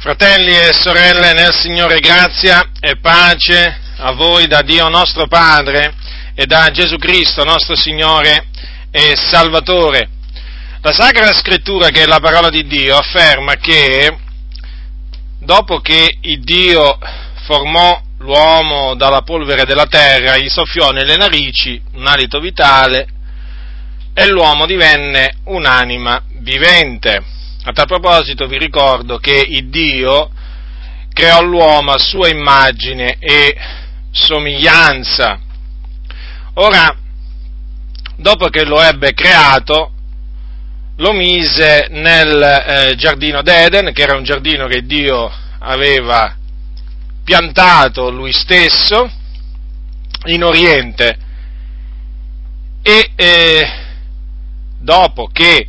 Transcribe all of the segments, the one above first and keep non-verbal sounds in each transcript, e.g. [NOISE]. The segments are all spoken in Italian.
Fratelli e sorelle nel Signore, grazia e pace a voi da Dio nostro Padre e da Gesù Cristo nostro Signore e Salvatore. La Sacra Scrittura, che è la parola di Dio, afferma che dopo che il Dio formò l'uomo dalla polvere della terra, gli soffiò nelle narici un alito vitale e l'uomo divenne un'anima vivente. A tal proposito vi ricordo che il Dio creò l'uomo a sua immagine e somiglianza. Ora, dopo che lo ebbe creato, lo mise nel eh, giardino d'Eden, che era un giardino che Dio aveva piantato lui stesso in Oriente, e eh, dopo che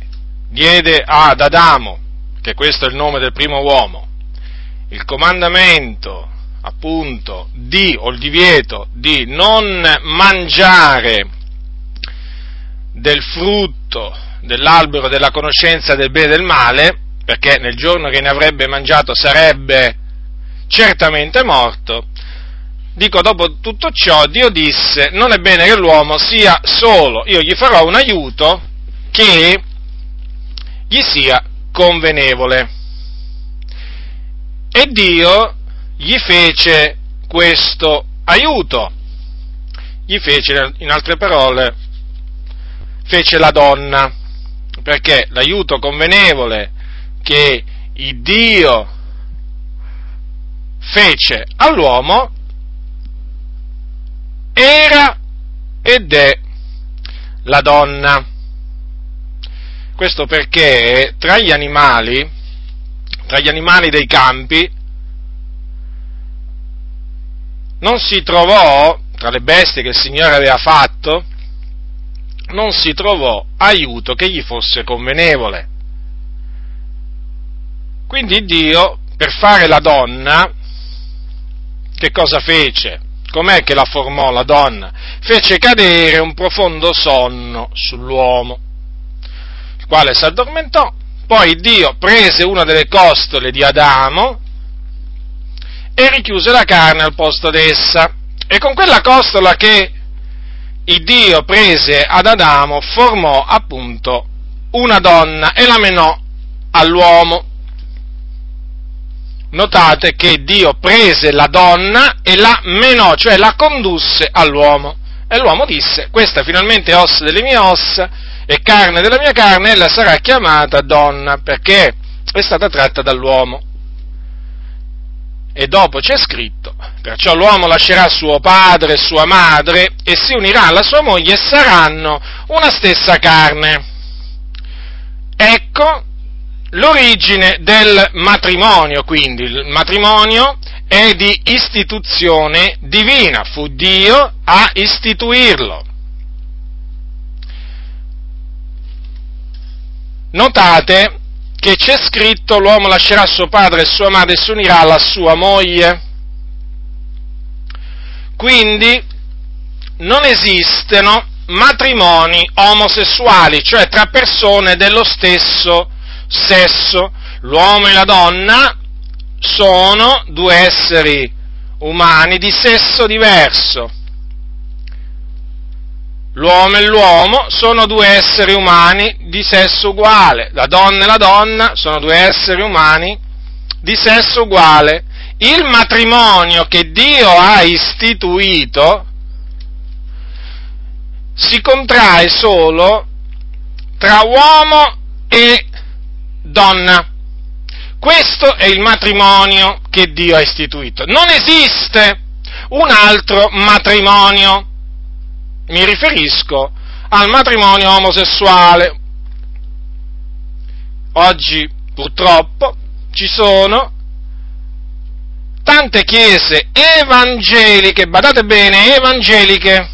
diede ad Adamo, che questo è il nome del primo uomo, il comandamento appunto di, o il divieto di non mangiare del frutto dell'albero della conoscenza del bene e del male, perché nel giorno che ne avrebbe mangiato sarebbe certamente morto, dico dopo tutto ciò Dio disse non è bene che l'uomo sia solo, io gli farò un aiuto che gli sia convenevole. E Dio gli fece questo aiuto, gli fece, in altre parole, fece la donna, perché l'aiuto convenevole che il Dio fece all'uomo era ed è la donna. Questo perché tra gli animali, tra gli animali dei campi, non si trovò, tra le bestie che il Signore aveva fatto, non si trovò aiuto che gli fosse convenevole. Quindi Dio, per fare la donna, che cosa fece? Com'è che la formò la donna? Fece cadere un profondo sonno sull'uomo quale si addormentò, poi Dio prese una delle costole di Adamo e richiuse la carne al posto d'essa. E con quella costola che il Dio prese ad Adamo formò appunto una donna e la menò all'uomo. Notate che Dio prese la donna e la menò, cioè la condusse all'uomo. E l'uomo disse, questa finalmente è ossa delle mie ossa e carne della mia carne, ella sarà chiamata donna, perché è stata tratta dall'uomo. E dopo c'è scritto, perciò l'uomo lascerà suo padre e sua madre e si unirà alla sua moglie e saranno una stessa carne. Ecco l'origine del matrimonio, quindi il matrimonio è di istituzione divina, fu Dio a istituirlo. Notate che c'è scritto l'uomo lascerà suo padre e sua madre e si unirà alla sua moglie. Quindi non esistono matrimoni omosessuali, cioè tra persone dello stesso sesso. L'uomo e la donna sono due esseri umani di sesso diverso L'uomo e l'uomo sono due esseri umani di sesso uguale, la donna e la donna sono due esseri umani di sesso uguale. Il matrimonio che Dio ha istituito si contrae solo tra uomo e donna. Questo è il matrimonio che Dio ha istituito. Non esiste un altro matrimonio mi riferisco al matrimonio omosessuale. Oggi purtroppo ci sono tante chiese evangeliche, badate bene, evangeliche,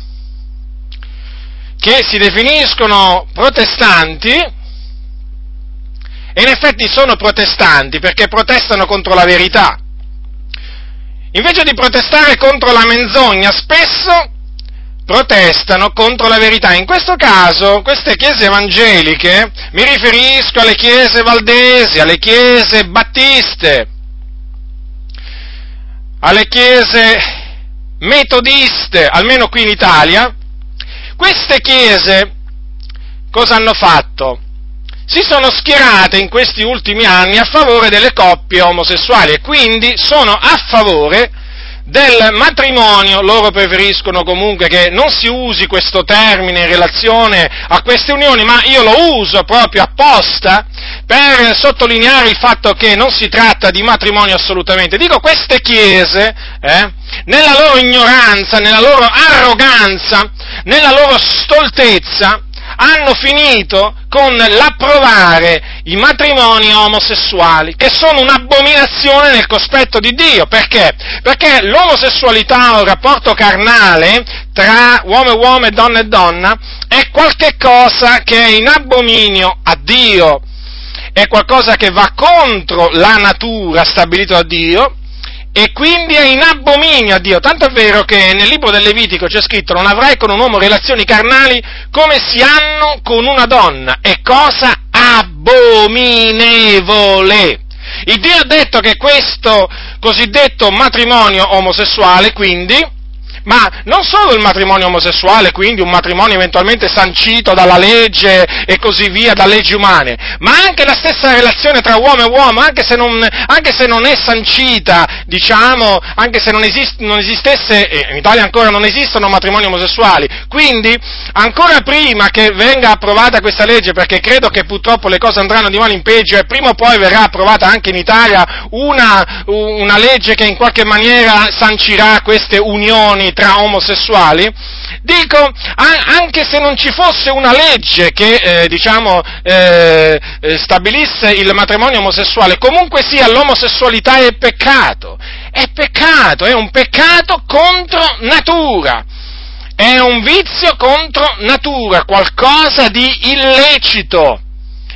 che si definiscono protestanti e in effetti sono protestanti perché protestano contro la verità. Invece di protestare contro la menzogna, spesso protestano contro la verità. In questo caso, queste chiese evangeliche, mi riferisco alle chiese valdesi, alle chiese battiste, alle chiese metodiste, almeno qui in Italia, queste chiese cosa hanno fatto? Si sono schierate in questi ultimi anni a favore delle coppie omosessuali e quindi sono a favore del matrimonio, loro preferiscono comunque che non si usi questo termine in relazione a queste unioni, ma io lo uso proprio apposta per sottolineare il fatto che non si tratta di matrimonio assolutamente. Dico queste chiese, eh, nella loro ignoranza, nella loro arroganza, nella loro stoltezza, hanno finito con l'approvare i matrimoni omosessuali, che sono un'abominazione nel cospetto di Dio. Perché? Perché l'omosessualità o il rapporto carnale tra uomo e uomo e donna e donna è qualcosa che è in abominio a Dio, è qualcosa che va contro la natura stabilita da Dio e quindi è in abominio a Dio. Tanto è vero che nel libro del Levitico c'è scritto non avrai con un uomo relazioni carnali come si hanno con una donna. È cosa abominevole. Il Dio ha detto che questo cosiddetto matrimonio omosessuale, quindi, ma non solo il matrimonio omosessuale, quindi un matrimonio eventualmente sancito dalla legge e così via, da leggi umane, ma anche la stessa relazione tra uomo e uomo, anche se non, anche se non è sancita, diciamo, anche se non, esist, non esistesse, e in Italia ancora non esistono matrimoni omosessuali, quindi ancora prima che venga approvata questa legge, perché credo che purtroppo le cose andranno di male in peggio e prima o poi verrà approvata anche in Italia una, una legge che in qualche maniera sancirà queste unioni tra omosessuali, dico, anche se non ci fosse una legge che, eh, diciamo, eh, eh, stabilisse il matrimonio omosessuale, comunque sia l'omosessualità è peccato, è peccato, è un peccato contro natura. È un vizio contro natura, qualcosa di illecito.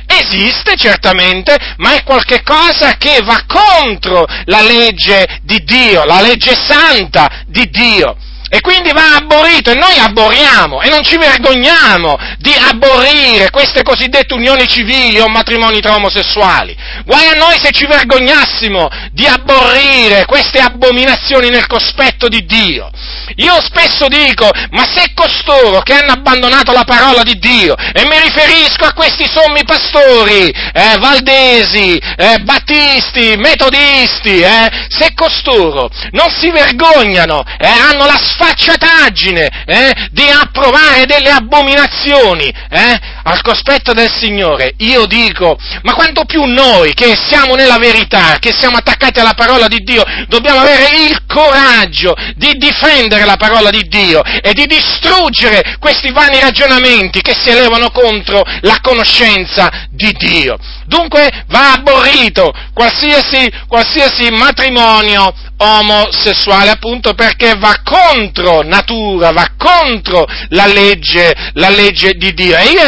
Esiste certamente, ma è qualcosa che va contro la legge di Dio, la legge santa di Dio e quindi va abborrito e noi abboriamo e non ci vergogniamo di abborrire queste cosiddette unioni civili o matrimoni tra omosessuali. Guai a noi se ci vergognassimo di abborrire queste abominazioni nel cospetto di Dio. Io spesso dico, ma se costoro che hanno abbandonato la parola di Dio, e mi riferisco a questi sommi pastori, eh, valdesi, eh, battisti, metodisti, eh, se costoro non si vergognano, eh, hanno la sfida sfacciataggine eh, di approvare delle abominazioni eh, al cospetto del Signore. Io dico, ma quanto più noi che siamo nella verità, che siamo attaccati alla parola di Dio, dobbiamo avere il coraggio di difendere la parola di Dio e di distruggere questi vani ragionamenti che si elevano contro la conoscenza di Dio. Dunque va aborrito qualsiasi, qualsiasi matrimonio omosessuale appunto perché va contro natura, va contro la legge, la legge di Dio. E io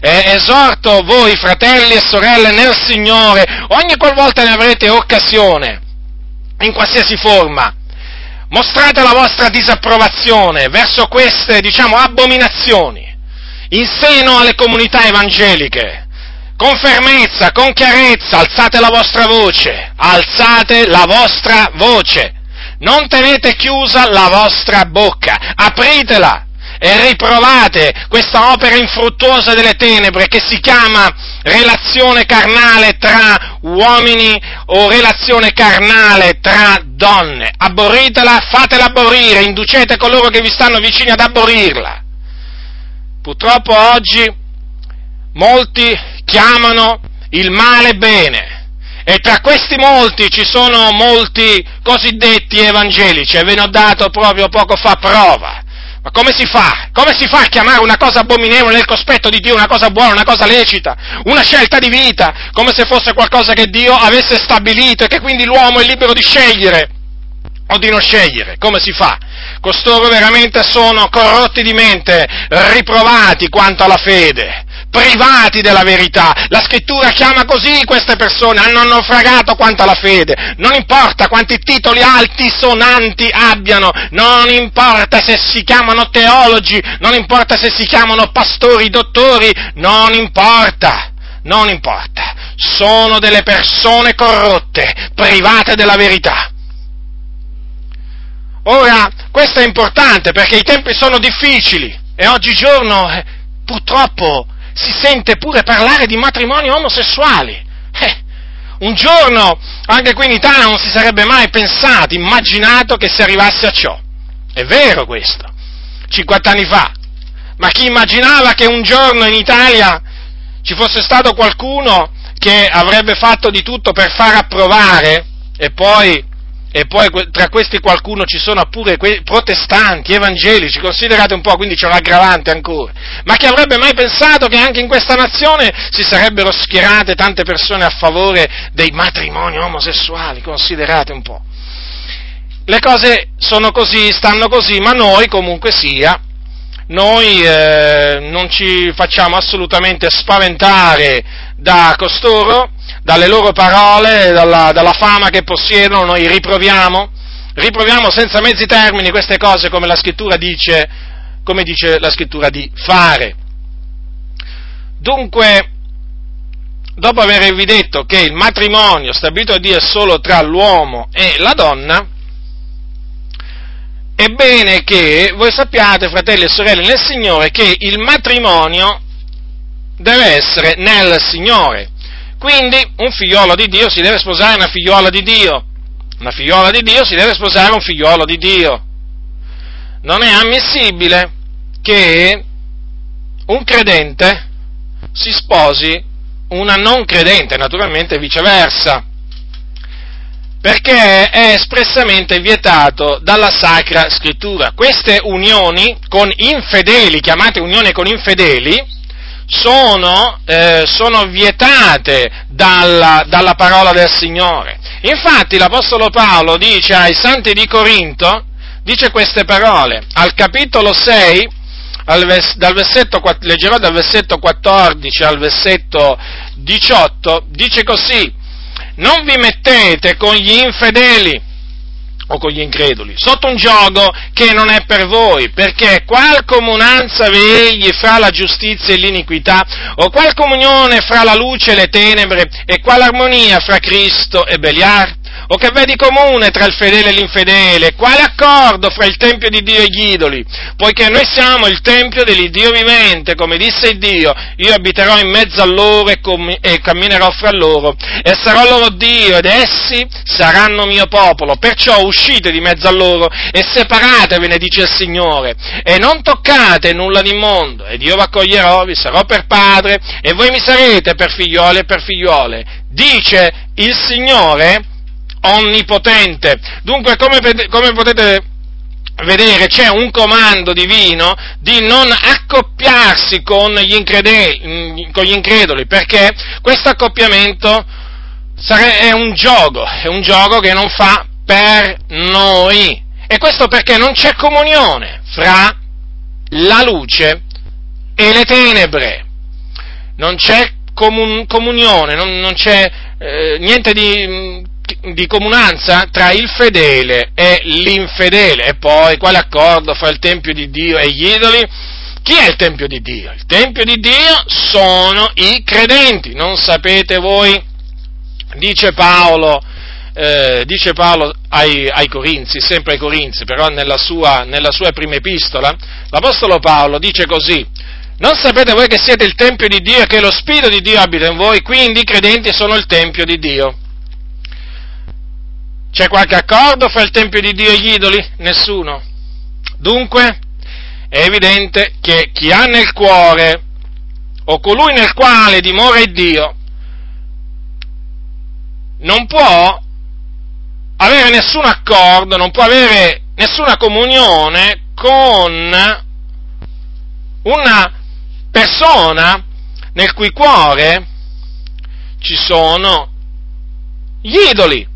eh, esorto voi fratelli e sorelle nel Signore, ogni qualvolta ne avrete occasione, in qualsiasi forma, mostrate la vostra disapprovazione verso queste, diciamo, abominazioni in seno alle comunità evangeliche. Con fermezza, con chiarezza, alzate la vostra voce, alzate la vostra voce, non tenete chiusa la vostra bocca, apritela e riprovate questa opera infruttuosa delle tenebre che si chiama relazione carnale tra uomini o relazione carnale tra donne. Abborritela, fatela abborrire, inducete coloro che vi stanno vicini ad abborrirla. Purtroppo oggi molti chiamano il male bene. E tra questi molti ci sono molti cosiddetti evangelici, e ve ne ho dato proprio poco fa prova. Ma come si fa? Come si fa a chiamare una cosa abominevole nel cospetto di Dio, una cosa buona, una cosa lecita, una scelta di vita, come se fosse qualcosa che Dio avesse stabilito e che quindi l'uomo è libero di scegliere o di non scegliere? Come si fa? Costoro veramente sono corrotti di mente, riprovati quanto alla fede privati della verità. La scrittura chiama così queste persone, hanno naufragato quanto alla fede. Non importa quanti titoli altisonanti abbiano, non importa se si chiamano teologi, non importa se si chiamano pastori, dottori, non importa. Non importa, sono delle persone corrotte, private della verità. Ora, questo è importante perché i tempi sono difficili e oggigiorno eh, purtroppo si sente pure parlare di matrimoni omosessuali. Eh, un giorno anche qui in Italia non si sarebbe mai pensato, immaginato che si arrivasse a ciò. È vero questo. 50 anni fa. Ma chi immaginava che un giorno in Italia ci fosse stato qualcuno che avrebbe fatto di tutto per far approvare e poi, e poi tra questi qualcuno ci sono pure protestanti, evangelici, considerate un po', quindi c'è un aggravante ancora, ma chi avrebbe mai pensato che anche in questa nazione si sarebbero schierate tante persone a favore dei matrimoni omosessuali, considerate un po'. Le cose sono così, stanno così, ma noi comunque sia, noi eh, non ci facciamo assolutamente spaventare da costoro, dalle loro parole, dalla, dalla fama che possiedono, noi riproviamo, riproviamo senza mezzi termini queste cose come la scrittura dice, come dice la scrittura di fare. Dunque, dopo avervi detto che il matrimonio stabilito a Dio è solo tra l'uomo e la donna, è bene che voi sappiate, fratelli e sorelle nel Signore, che il matrimonio deve essere nel Signore. Quindi un figliolo di Dio si deve sposare una figliola di Dio. Una figliola di Dio si deve sposare un figliolo di Dio. Non è ammissibile che un credente si sposi una non credente, naturalmente viceversa perché è espressamente vietato dalla Sacra Scrittura. Queste unioni con infedeli, chiamate unioni con infedeli, sono, eh, sono vietate dalla, dalla, parola del Signore. Infatti l'Apostolo Paolo dice ai santi di Corinto, dice queste parole, al capitolo 6, al vers- dal versetto, leggerò dal versetto 14 al versetto 18, dice così, non vi mettete con gli infedeli o con gli increduli, sotto un gioco che non è per voi, perché qual comunanza vegli fra la giustizia e l'iniquità, o qual comunione fra la luce e le tenebre, e qual armonia fra Cristo e Beliar? O che vedi comune tra il fedele e l'infedele? Quale accordo fra il Tempio di Dio e gli idoli? Poiché noi siamo il Tempio dell'Iddio vivente, come disse Dio, io abiterò in mezzo a loro e, com- e camminerò fra loro, e sarò loro Dio, ed essi saranno mio popolo. Perciò uscite di mezzo a loro e separatevene, dice il Signore, e non toccate nulla di mondo, ed io vi accoglierò, vi sarò per padre, e voi mi sarete per figlioli e per figliuole. Dice il Signore, onnipotente. Dunque, come, come potete vedere c'è un comando divino di non accoppiarsi con gli, con gli increduli, perché questo accoppiamento è un gioco, è un gioco che non fa per noi. E questo perché non c'è comunione fra la luce e le tenebre. Non c'è comun- comunione, non, non c'è eh, niente di di comunanza tra il fedele e l'infedele. E poi quale accordo fra il Tempio di Dio e gli idoli? Chi è il Tempio di Dio? Il Tempio di Dio sono i credenti, non sapete voi? Dice Paolo, eh, dice Paolo ai, ai, Corinzi, sempre ai Corinzi, però nella sua, nella sua prima epistola, l'Apostolo Paolo dice così, non sapete voi che siete il Tempio di Dio e che lo Spirito di Dio abita in voi, quindi i credenti sono il Tempio di Dio. C'è qualche accordo fra il Tempio di Dio e gli idoli? Nessuno. Dunque, è evidente che chi ha nel cuore, o colui nel quale dimora il Dio, non può avere nessun accordo, non può avere nessuna comunione con una persona nel cui cuore ci sono gli idoli.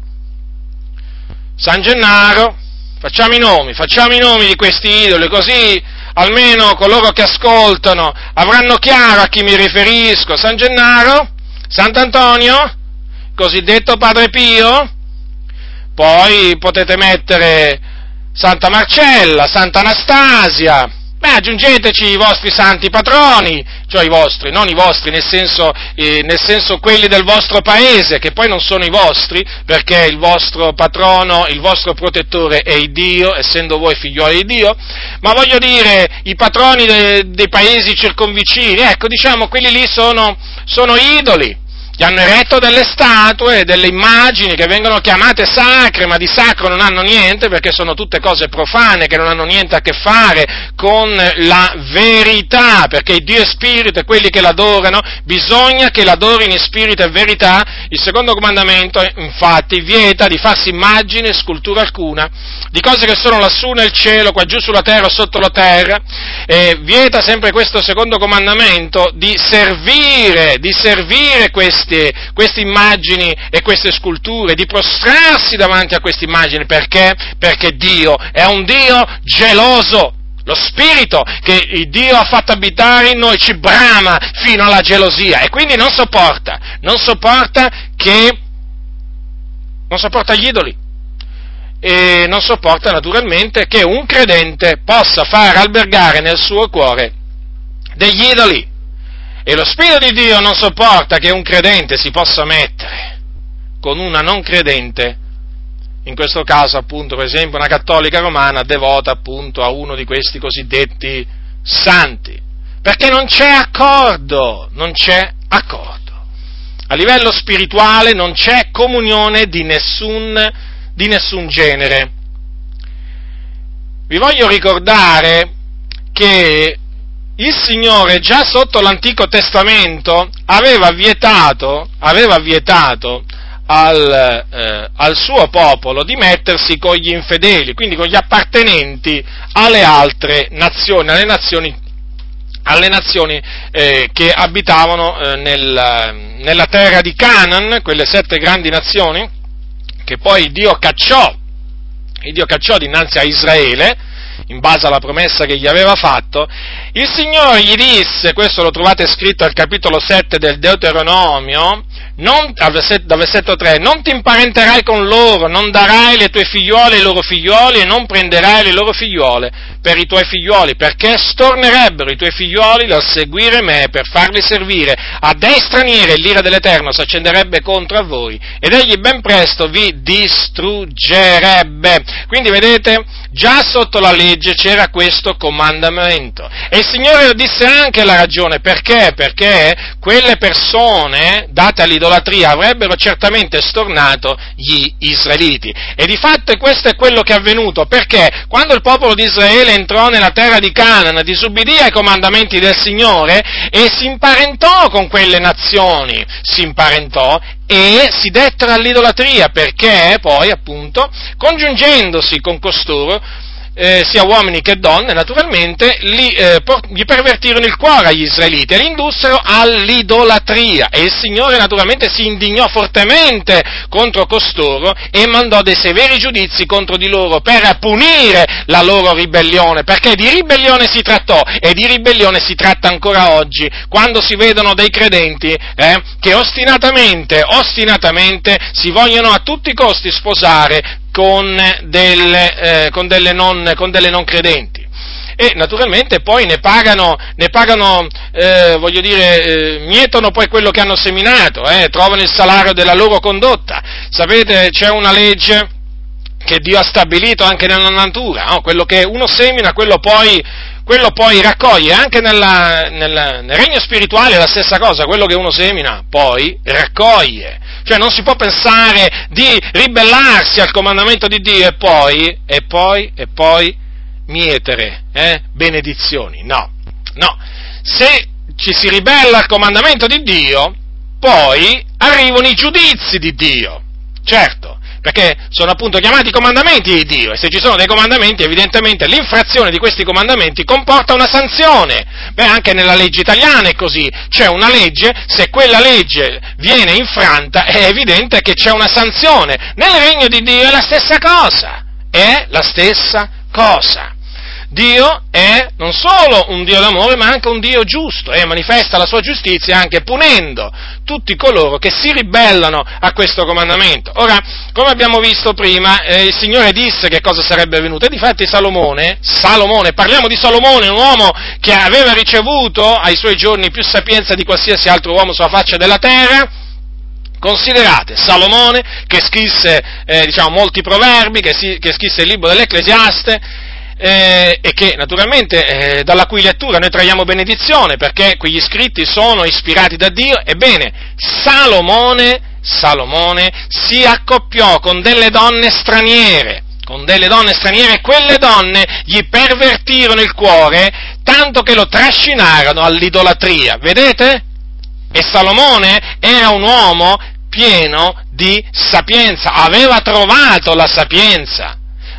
San Gennaro, facciamo i nomi, facciamo i nomi di questi idoli, così almeno coloro che ascoltano avranno chiaro a chi mi riferisco. San Gennaro, Sant'Antonio, cosiddetto Padre Pio, poi potete mettere Santa Marcella, Santa Anastasia, Beh, aggiungeteci i vostri santi patroni, cioè i vostri, non i vostri nel senso, eh, nel senso, quelli del vostro paese, che poi non sono i vostri, perché il vostro patrono, il vostro protettore è il Dio, essendo voi figlioli di Dio, ma voglio dire i patroni de, dei paesi circonvicini, ecco, diciamo, quelli lì sono, sono idoli gli hanno eretto delle statue, delle immagini che vengono chiamate sacre, ma di sacro non hanno niente perché sono tutte cose profane che non hanno niente a che fare con la verità, perché Dio è spirito e quelli che l'adorano bisogna che l'adorino in spirito e verità. Il secondo comandamento infatti vieta di farsi immagine e scultura alcuna di cose che sono lassù nel cielo, qua giù sulla terra o sotto la terra, e vieta sempre questo secondo comandamento di servire, di servire questi queste, queste immagini e queste sculture, di prostrarsi davanti a queste immagini, perché? Perché Dio è un Dio geloso. Lo spirito che Dio ha fatto abitare in noi ci brama fino alla gelosia e quindi non sopporta, non sopporta che, non sopporta gli idoli e non sopporta naturalmente che un credente possa far albergare nel suo cuore degli idoli. E lo Spirito di Dio non sopporta che un credente si possa mettere con una non credente, in questo caso appunto per esempio una cattolica romana devota appunto a uno di questi cosiddetti santi, perché non c'è accordo, non c'è accordo. A livello spirituale non c'è comunione di nessun, di nessun genere. Vi voglio ricordare che il Signore già sotto l'Antico Testamento aveva vietato, aveva vietato al, eh, al, suo popolo di mettersi con gli infedeli, quindi con gli appartenenti alle altre nazioni, alle nazioni, alle nazioni eh, che abitavano eh, nel, nella terra di Canaan, quelle sette grandi nazioni, che poi Dio cacciò, Dio cacciò dinanzi a Israele, in base alla promessa che gli aveva fatto, il Signore gli disse, questo lo trovate scritto al capitolo 7 del Deuteronomio, non, dal versetto 3, non ti imparenterai con loro, non darai le tue figliuole ai loro figlioli e non prenderai le loro figliuole per i tuoi figlioli, perché stornerebbero i tuoi figlioli dal seguire me per farli servire a dei stranieri l'ira dell'Eterno si accenderebbe contro a voi ed egli ben presto vi distruggerebbe. Quindi vedete, già sotto la legge c'era questo comandamento e il Signore disse anche la ragione, perché? Perché quelle persone date all'idolatria avrebbero certamente stornato gli israeliti. E di fatto questo è quello che è avvenuto, perché quando il popolo di Israele entrò nella terra di Canaan, disubbidì ai comandamenti del Signore e si imparentò con quelle nazioni, si imparentò e si dettero all'idolatria, perché poi appunto, congiungendosi con costoro, eh, sia uomini che donne, naturalmente, li, eh, por- gli pervertirono il cuore agli israeliti e li indussero all'idolatria. E il Signore naturalmente si indignò fortemente contro costoro e mandò dei severi giudizi contro di loro per punire la loro ribellione, perché di ribellione si trattò e di ribellione si tratta ancora oggi, quando si vedono dei credenti eh, che ostinatamente, ostinatamente si vogliono a tutti i costi sposare con delle, eh, con delle, non, con delle non, credenti. E naturalmente poi ne pagano, ne pagano eh, voglio dire, eh, mietono poi quello che hanno seminato, eh, trovano il salario della loro condotta. Sapete, c'è una legge che Dio ha stabilito anche nella natura, no? quello che uno semina, quello poi, quello poi raccoglie, anche nella, nella, nel regno spirituale è la stessa cosa, quello che uno semina poi raccoglie. Cioè non si può pensare di ribellarsi al comandamento di Dio e poi, e poi, e poi mietere eh, benedizioni. No, no. Se ci si ribella al comandamento di Dio, poi arrivano i giudizi di Dio. Certo, perché sono appunto chiamati comandamenti di Dio e se ci sono dei comandamenti evidentemente l'infrazione di questi comandamenti comporta una sanzione. Beh, anche nella legge italiana è così, c'è una legge, se quella legge viene infranta è evidente che c'è una sanzione. Nel regno di Dio è la stessa cosa, è la stessa cosa. Dio è non solo un Dio d'amore, ma anche un Dio giusto e manifesta la sua giustizia anche punendo tutti coloro che si ribellano a questo comandamento. Ora, come abbiamo visto prima, eh, il Signore disse che cosa sarebbe avvenuto e difatti Salomone, Salomone, parliamo di Salomone, un uomo che aveva ricevuto ai suoi giorni più sapienza di qualsiasi altro uomo sulla faccia della terra, Considerate Salomone che scrisse eh, diciamo, molti proverbi, che, si, che, scrisse il libro dell'Ecclesiaste eh, e che naturalmente eh, dalla cui lettura noi traiamo benedizione perché quegli scritti sono ispirati da Dio. Ebbene, Salomone, Salomone si accoppiò con delle donne straniere con delle donne straniere e quelle donne gli pervertirono il cuore tanto che lo trascinarono all'idolatria. Vedete? E Salomone era un uomo pieno di sapienza, aveva trovato la sapienza,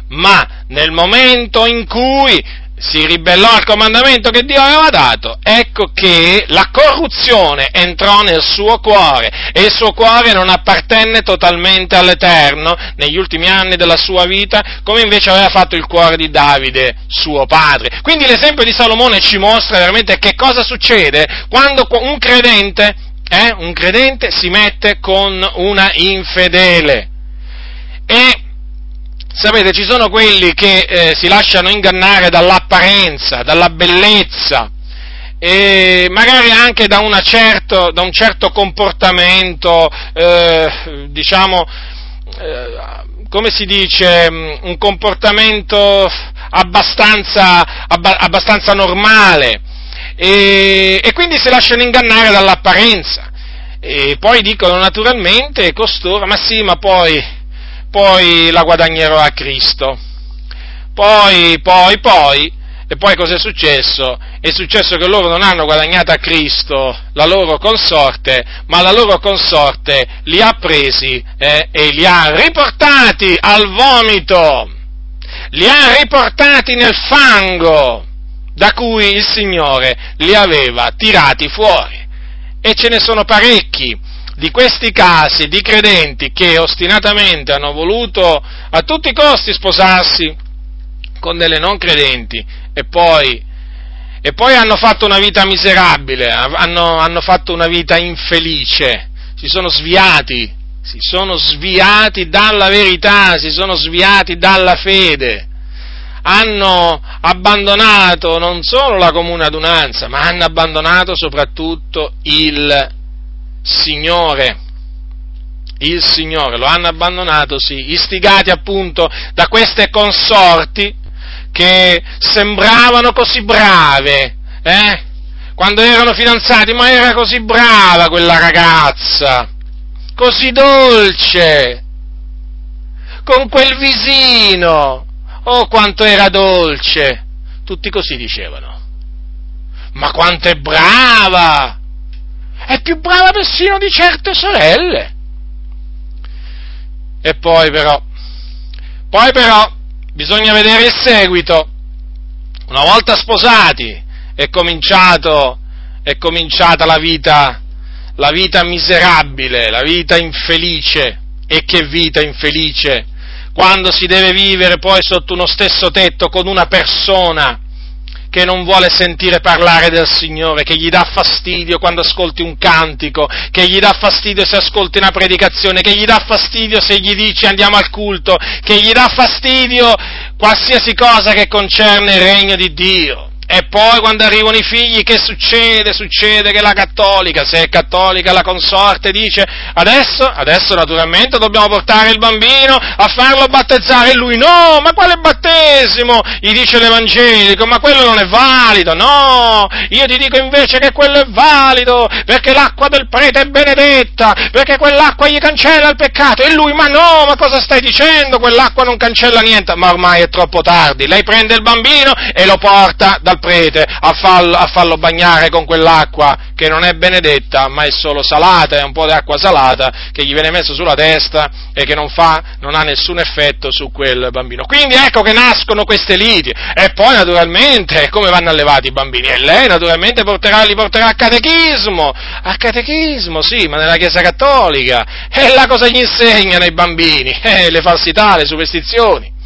ma nel momento in cui si ribellò al comandamento che Dio aveva dato, ecco che la corruzione entrò nel suo cuore e il suo cuore non appartenne totalmente all'Eterno negli ultimi anni della sua vita, come invece aveva fatto il cuore di Davide, suo padre. Quindi l'esempio di Salomone ci mostra veramente che cosa succede quando un credente, eh, un credente si mette con una infedele. E Sapete, ci sono quelli che eh, si lasciano ingannare dall'apparenza, dalla bellezza, e magari anche da, certo, da un certo comportamento, eh, diciamo, eh, come si dice, mm, un comportamento abbastanza, abba, abbastanza normale, e, e quindi si lasciano ingannare dall'apparenza. E poi dicono naturalmente costoro, ma sì, ma poi poi la guadagnerò a Cristo. Poi, poi, poi, e poi cos'è successo? È successo che loro non hanno guadagnato a Cristo la loro consorte, ma la loro consorte li ha presi eh, e li ha riportati al vomito, li ha riportati nel fango da cui il Signore li aveva tirati fuori. E ce ne sono parecchi di questi casi di credenti che ostinatamente hanno voluto a tutti i costi sposarsi con delle non credenti e poi, e poi hanno fatto una vita miserabile, hanno, hanno fatto una vita infelice, si sono sviati, si sono sviati dalla verità, si sono sviati dalla fede. Hanno abbandonato non solo la comune adunanza, ma hanno abbandonato soprattutto il Signore. Il Signore, lo hanno abbandonato, sì, istigati appunto da queste consorti che sembravano così brave, eh? Quando erano fidanzati, ma era così brava quella ragazza, così dolce, con quel visino, oh quanto era dolce, tutti così dicevano. Ma quanto è brava! È più brava persino di certe sorelle. E poi però, poi però, bisogna vedere il seguito. Una volta sposati è, cominciato, è cominciata la vita, la vita miserabile, la vita infelice. E che vita infelice! Quando si deve vivere poi sotto uno stesso tetto con una persona che non vuole sentire parlare del Signore, che gli dà fastidio quando ascolti un cantico, che gli dà fastidio se ascolti una predicazione, che gli dà fastidio se gli dici andiamo al culto, che gli dà fastidio qualsiasi cosa che concerne il regno di Dio. E poi quando arrivano i figli che succede? Succede che la cattolica, se è cattolica la consorte dice adesso, adesso naturalmente dobbiamo portare il bambino a farlo battezzare e lui no, ma quale battesimo? Gli dice l'evangelico, ma quello non è valido, no, io ti dico invece che quello è valido perché l'acqua del prete è benedetta, perché quell'acqua gli cancella il peccato e lui ma no, ma cosa stai dicendo? Quell'acqua non cancella niente, ma ormai è troppo tardi, lei prende il bambino e lo porta dal al prete a farlo, a farlo bagnare con quell'acqua che non è benedetta, ma è solo salata, è un po' di acqua salata che gli viene messo sulla testa e che non, fa, non ha nessun effetto su quel bambino. Quindi ecco che nascono queste liti. E poi naturalmente come vanno allevati i bambini? E lei naturalmente porterà, li porterà a catechismo, a catechismo, sì, ma nella Chiesa Cattolica. E là cosa gli insegnano i bambini? [LAUGHS] Eh, le falsità, le superstizioni.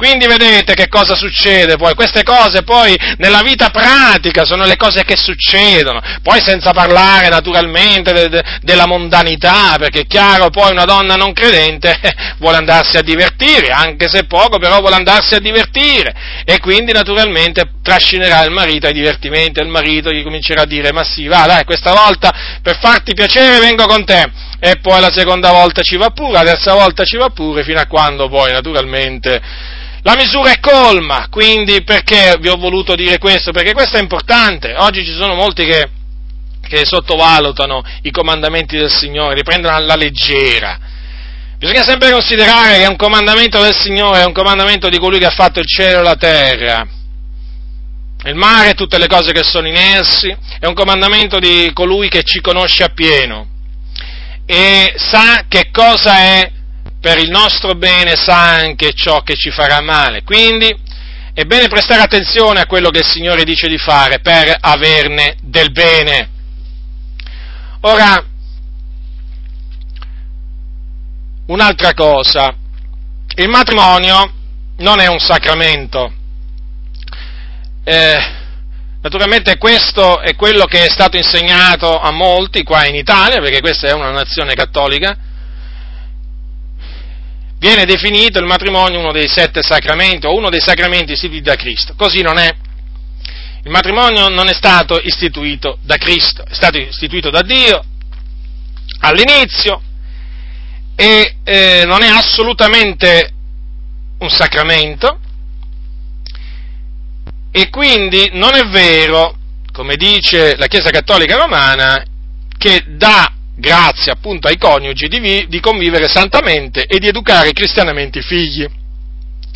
Quindi vedete che cosa succede poi, queste cose poi nella vita pratica sono le cose che succedono, poi senza parlare naturalmente de, de, della mondanità, perché è chiaro poi una donna non credente [LAUGHS] vuole andarsi a divertire, anche se poco, però vuole andarsi a divertire. E quindi naturalmente trascinerà il marito ai divertimenti, il marito gli comincerà a dire ma sì, va dai, questa volta per farti piacere vengo con te. E poi la seconda volta ci va pure, la terza volta ci va pure, fino a quando poi naturalmente la misura è colma, quindi perché vi ho voluto dire questo? Perché questo è importante. Oggi ci sono molti che, che sottovalutano i comandamenti del Signore, li prendono alla leggera. Bisogna sempre considerare che un comandamento del Signore è un comandamento di colui che ha fatto il cielo e la terra, il mare e tutte le cose che sono in essi, è un comandamento di colui che ci conosce appieno e sa che cosa è per il nostro bene sa anche ciò che ci farà male. Quindi è bene prestare attenzione a quello che il Signore dice di fare per averne del bene. Ora, un'altra cosa, il matrimonio non è un sacramento. Eh, naturalmente questo è quello che è stato insegnato a molti qua in Italia, perché questa è una nazione cattolica, viene definito il matrimonio uno dei sette sacramenti o uno dei sacramenti istituiti da Cristo. Così non è. Il matrimonio non è stato istituito da Cristo, è stato istituito da Dio all'inizio e eh, non è assolutamente un sacramento e quindi non è vero, come dice la Chiesa Cattolica Romana, che da grazie appunto ai coniugi di, di convivere santamente e di educare cristianamente i figli.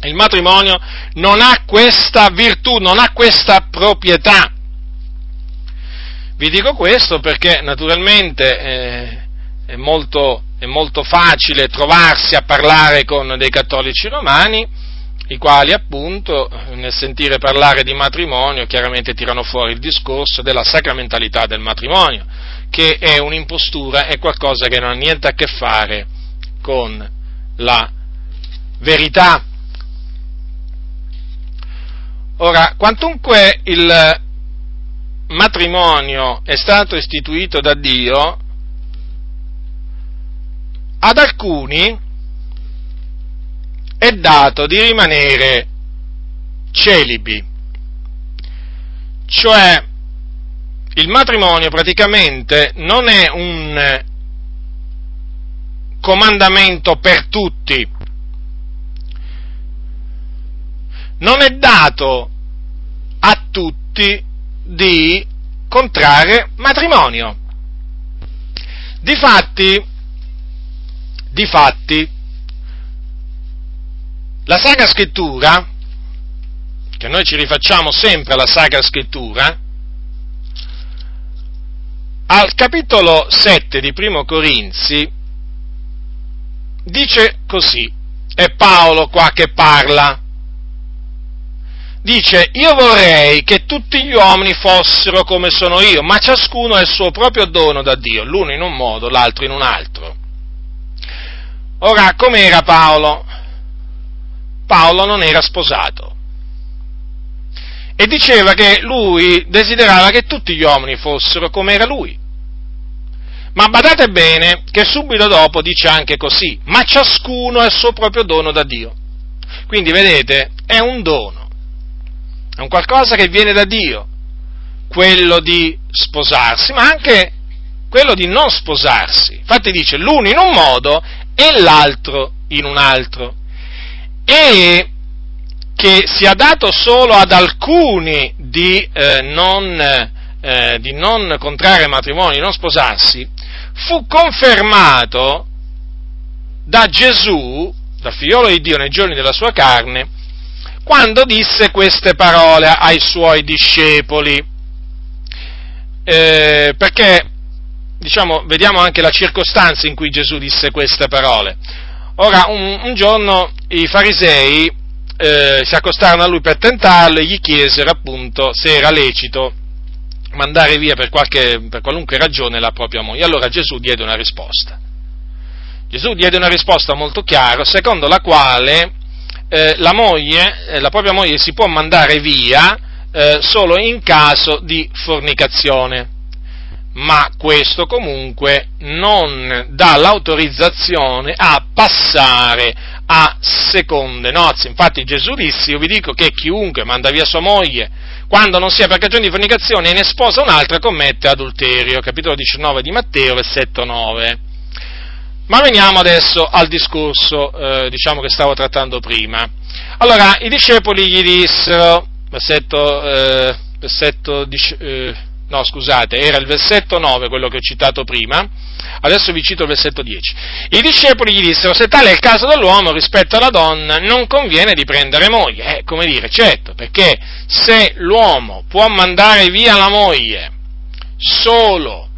Il matrimonio non ha questa virtù, non ha questa proprietà. Vi dico questo perché naturalmente eh, è, molto, è molto facile trovarsi a parlare con dei cattolici romani, i quali appunto nel sentire parlare di matrimonio chiaramente tirano fuori il discorso della sacramentalità del matrimonio che è un'impostura, è qualcosa che non ha niente a che fare con la verità. Ora, quantunque il matrimonio è stato istituito da Dio, ad alcuni è dato di rimanere celibi, cioè il matrimonio praticamente non è un comandamento per tutti, non è dato a tutti di contrarre matrimonio. Difatti, difatti, la Sacra Scrittura, che noi ci rifacciamo sempre alla Sacra Scrittura, al capitolo 7 di Primo Corinzi dice così, è Paolo qua che parla, dice io vorrei che tutti gli uomini fossero come sono io, ma ciascuno ha il suo proprio dono da Dio, l'uno in un modo, l'altro in un altro. Ora, com'era Paolo? Paolo non era sposato e diceva che lui desiderava che tutti gli uomini fossero come era lui. Ma badate bene che subito dopo dice anche così, ma ciascuno ha il suo proprio dono da Dio. Quindi vedete, è un dono, è un qualcosa che viene da Dio, quello di sposarsi, ma anche quello di non sposarsi. Infatti dice l'uno in un modo e l'altro in un altro. E che sia dato solo ad alcuni di, eh, non, eh, di non contrarre matrimonio, di non sposarsi, fu confermato da Gesù, da figliolo di Dio nei giorni della sua carne, quando disse queste parole ai suoi discepoli. Eh, perché, diciamo, vediamo anche la circostanza in cui Gesù disse queste parole. Ora, un, un giorno i farisei eh, si accostarono a lui per tentarlo e gli chiesero appunto se era lecito mandare via per, qualche, per qualunque ragione la propria moglie. Allora Gesù diede una risposta. Gesù diede una risposta molto chiara, secondo la quale eh, la moglie, eh, la propria moglie si può mandare via eh, solo in caso di fornicazione ma questo comunque non dà l'autorizzazione a passare a seconde nozze. Infatti Gesù disse, io vi dico che chiunque manda via sua moglie quando non sia per cagione di fornicazione e ne sposa un'altra commette adulterio. Capitolo 19 di Matteo, versetto 9. Ma veniamo adesso al discorso, eh, diciamo, che stavo trattando prima. Allora, i discepoli gli dissero, versetto, eh, versetto eh, no scusate, era il versetto 9 quello che ho citato prima, adesso vi cito il versetto 10. I discepoli gli dissero, se tale è il caso dell'uomo rispetto alla donna, non conviene di prendere moglie. Eh, come dire, certo, perché se l'uomo può mandare via la moglie solo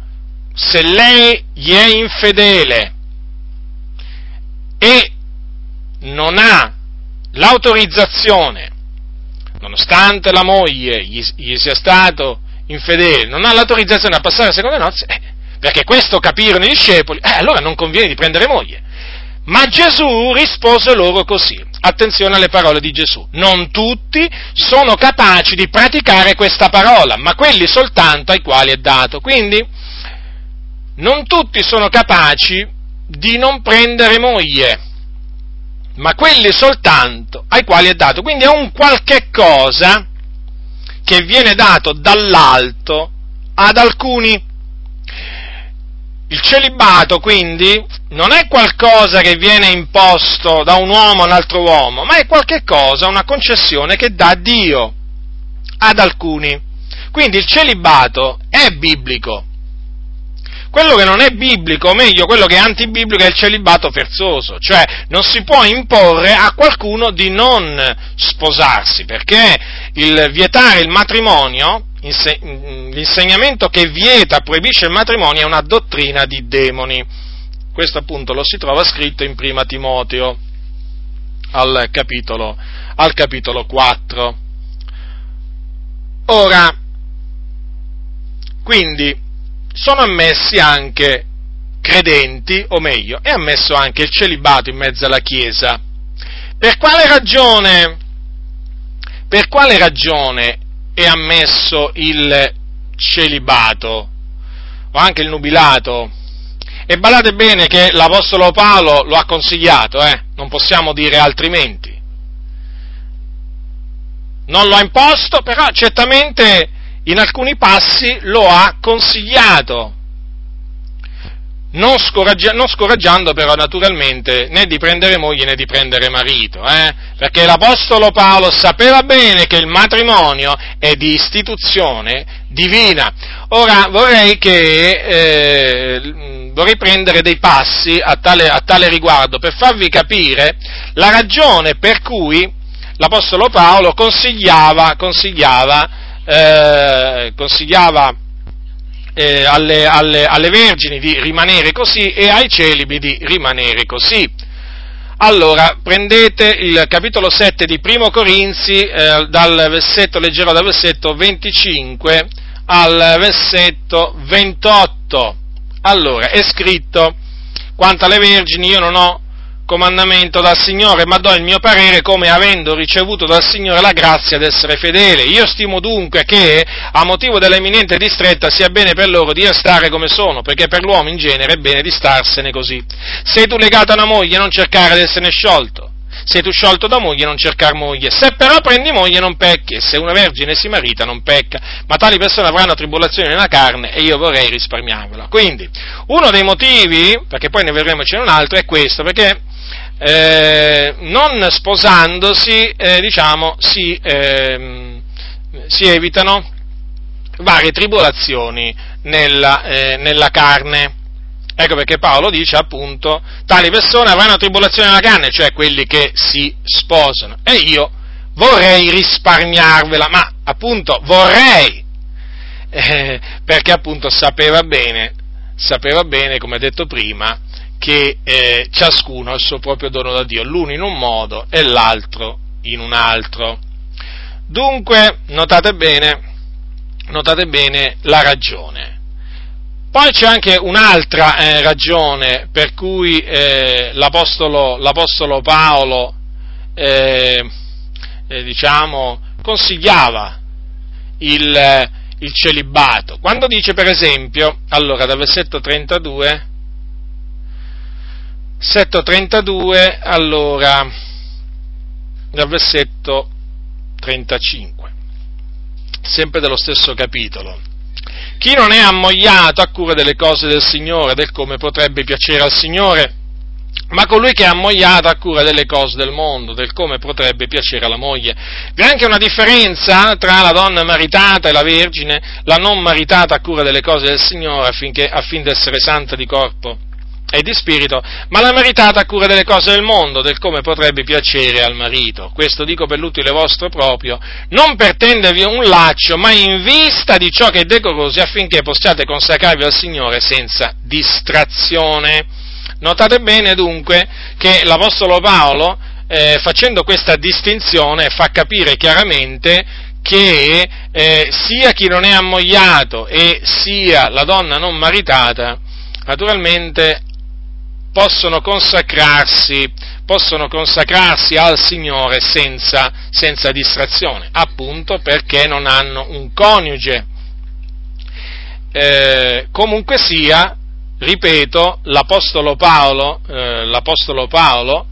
se lei gli è infedele e non ha l'autorizzazione, nonostante la moglie gli, gli sia stato infedele, non ha l'autorizzazione a passare a seconde nozze, eh, perché questo capirono i discepoli, eh, allora non conviene di prendere moglie. Ma Gesù rispose loro così, attenzione alle parole di Gesù, non tutti sono capaci di praticare questa parola, ma quelli soltanto ai quali è dato. Quindi, non tutti sono capaci di non prendere moglie, ma quelli soltanto ai quali è dato. Quindi è un qualche cosa che viene dato dall'alto ad alcuni. Il celibato quindi non è qualcosa che viene imposto da un uomo a un altro uomo, ma è qualcosa, una concessione che dà Dio ad alcuni. Quindi il celibato è biblico, quello che non è biblico, o meglio, quello che è antibiblico è il celibato forzoso, cioè non si può imporre a qualcuno di non sposarsi, perché il vietare il matrimonio, l'insegnamento che vieta, proibisce il matrimonio è una dottrina di demoni. Questo appunto lo si trova scritto in prima Timoteo al capitolo, al capitolo 4. Ora, quindi, sono ammessi anche credenti, o meglio, è ammesso anche il celibato in mezzo alla Chiesa. Per quale ragione, per quale ragione è ammesso il celibato o anche il nubilato? E badate bene che l'Apostolo Paolo lo ha consigliato, eh? non possiamo dire altrimenti. Non lo ha imposto, però certamente in alcuni passi lo ha consigliato, non, scoraggia, non, scoraggiando però naturalmente né di prendere moglie né di prendere marito, eh? perché l'Apostolo Paolo sapeva bene che il matrimonio è di istituzione divina. Ora vorrei, che, eh, vorrei prendere dei passi a tale, a tale riguardo per farvi capire la ragione per cui l'Apostolo Paolo consigliava, consigliava eh, consigliava eh, alle, alle, alle, vergini di rimanere così e ai celibi di rimanere così. Allora, prendete il capitolo 7 di Primo Corinzi, eh, dal versetto, leggerò dal versetto 25 al versetto 28. Allora, è scritto, quanto alle vergini io non ho comandamento dal Signore, ma do il mio parere come avendo ricevuto dal Signore la grazia d'essere fedele. Io stimo dunque che, a motivo dell'eminente distretta, sia bene per loro di restare come sono, perché per l'uomo in genere è bene di starsene così. Sei tu legato a una moglie, non cercare di esserne sciolto. Sei tu sciolto da moglie, non cercar moglie. Se però prendi moglie, non pecchi. E se una vergine si marita, non pecca. Ma tali persone avranno tribolazioni nella carne e io vorrei risparmiarvela. Quindi, uno dei motivi, perché poi ne vedremo c'è un altro, è questo, perché eh, non sposandosi, eh, diciamo, si, eh, si, evitano varie tribolazioni nella, eh, nella, carne. Ecco perché Paolo dice appunto, tali persone avranno tribolazioni nella carne, cioè quelli che si sposano. E io vorrei risparmiarvela, ma appunto vorrei, eh, perché appunto sapeva bene, sapeva bene, come detto prima, che eh, ciascuno ha il suo proprio dono da Dio, l'uno in un modo e l'altro in un altro. Dunque, notate bene, notate bene la ragione. Poi c'è anche un'altra eh, ragione per cui eh, l'apostolo, l'apostolo, Paolo eh, eh, diciamo, consigliava il, il celibato. Quando dice, per esempio, allora dal versetto 32, versetto 32, allora, dal versetto 35, sempre dello stesso capitolo. Chi non è ammogliato a cura delle cose del Signore, del come potrebbe piacere al Signore, ma colui che è ammogliato a cura delle cose del mondo, del come potrebbe piacere alla moglie. Vi è anche una differenza tra la donna maritata e la vergine, la non maritata a cura delle cose del Signore affinché, affin di essere santa di corpo e di spirito, ma la maritata a cura delle cose del mondo, del come potrebbe piacere al marito. Questo dico per l'utile vostro proprio, non per tendervi un laccio, ma in vista di ciò che è decoroso, affinché possiate consacrarvi al Signore senza distrazione. Notate bene dunque che l'Apostolo Paolo, eh, facendo questa distinzione, fa capire chiaramente che eh, sia chi non è ammogliato e sia la donna non maritata, naturalmente possono consacrarsi, possono consacrarsi al Signore senza, senza distrazione, appunto perché non hanno un coniuge. Eh, comunque sia, ripeto, l'Apostolo Paolo, eh, l'Apostolo Paolo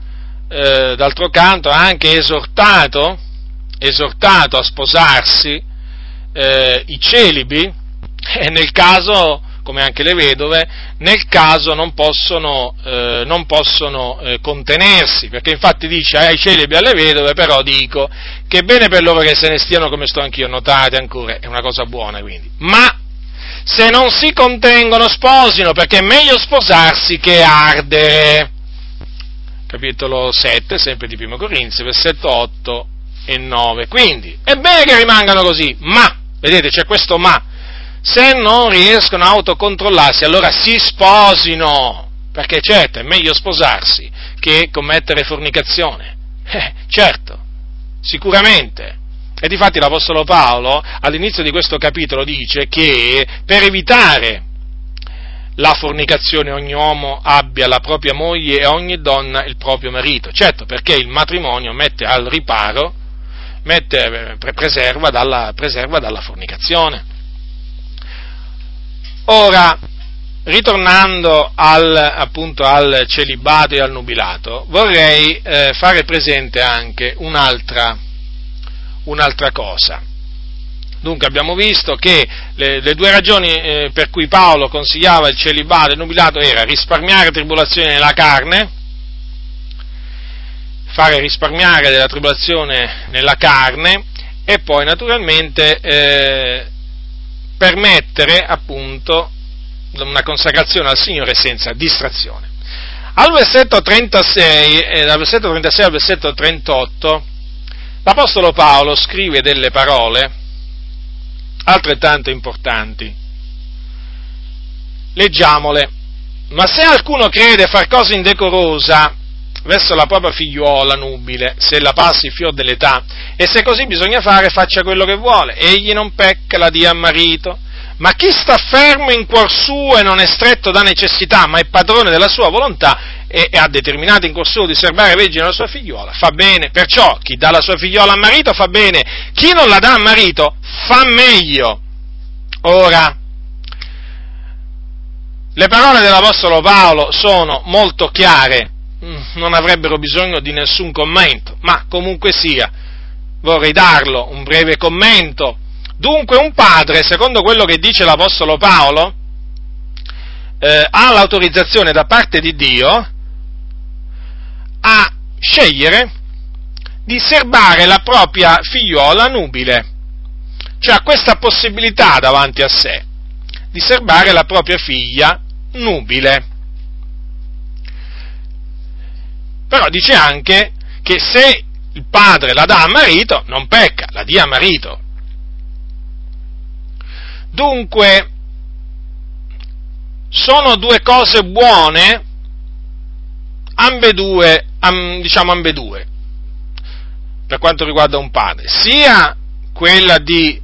eh, d'altro canto ha anche esortato, esortato a sposarsi eh, i celibi [LAUGHS] e nel caso, come anche le vedove, nel caso non possono, eh, non possono eh, contenersi, perché infatti dice ai celibi e alle vedove, però dico che è bene per loro che se ne stiano come sto anch'io, notate ancora, è una cosa buona quindi, ma se non si contengono sposino, perché è meglio sposarsi che ardere. Capitolo 7, sempre di Primo Corinzi, versetto 8 e 9. Quindi, è bene che rimangano così, ma, vedete, c'è questo ma, se non riescono a autocontrollarsi, allora si sposino, perché certo, è meglio sposarsi che commettere fornicazione. Eh, certo, sicuramente. E difatti l'Apostolo Paolo all'inizio di questo capitolo dice che per evitare la fornicazione ogni uomo abbia la propria moglie e ogni donna il proprio marito. Certo, perché il matrimonio mette al riparo, mette, preserva, dalla, preserva dalla fornicazione. Ora, ritornando al, appunto al celibato e al nubilato, vorrei eh, fare presente anche un'altra un'altra cosa. Dunque abbiamo visto che le, le due ragioni eh, per cui Paolo consigliava il celibato e il nubilato era risparmiare tribolazione nella carne, fare risparmiare della tribolazione nella carne e poi naturalmente eh, permettere appunto una consacrazione al Signore senza distrazione. Al versetto 36, eh, dal versetto 36 al versetto 38 L'Apostolo Paolo scrive delle parole altrettanto importanti. Leggiamole. Ma se alcuno crede far cosa indecorosa verso la propria figliuola nubile, se la passi il fior dell'età, e se così bisogna fare, faccia quello che vuole. Egli non pecca, la dia a marito. Ma chi sta fermo in cuor suo e non è stretto da necessità, ma è padrone della sua volontà, e, ha determinato in cuor suo di serbare vergine la sua figliuola, fa bene. Perciò chi dà la sua figliuola a marito fa bene, chi non la dà a marito fa meglio. Ora, le parole dell'Apostolo Paolo sono molto chiare, non avrebbero bisogno di nessun commento, ma comunque sia, vorrei darlo un breve commento. Dunque un padre, secondo quello che dice l'Apostolo Paolo, eh, ha l'autorizzazione da parte di Dio a scegliere di serbare la propria figliuola nubile, cioè ha questa possibilità davanti a sé di serbare la propria figlia nubile. Però dice anche che se il padre la dà a marito, non pecca, la dia a marito. Dunque, sono due cose buone, ambedue diciamo ambedue, per quanto riguarda un padre, sia quella di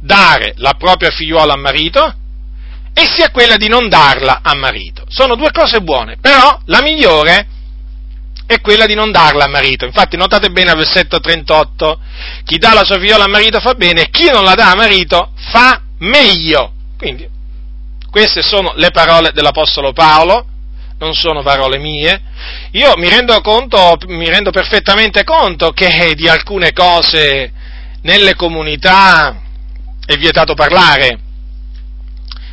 dare la propria figliuola a marito e sia quella di non darla a marito. Sono due cose buone, però la migliore è quella di non darla al marito. Infatti notate bene al versetto 38, chi dà la sua figliola al marito fa bene, chi non la dà al marito fa meglio. Quindi queste sono le parole dell'Apostolo Paolo, non sono parole mie. Io mi rendo, conto, mi rendo perfettamente conto che di alcune cose nelle comunità è vietato parlare,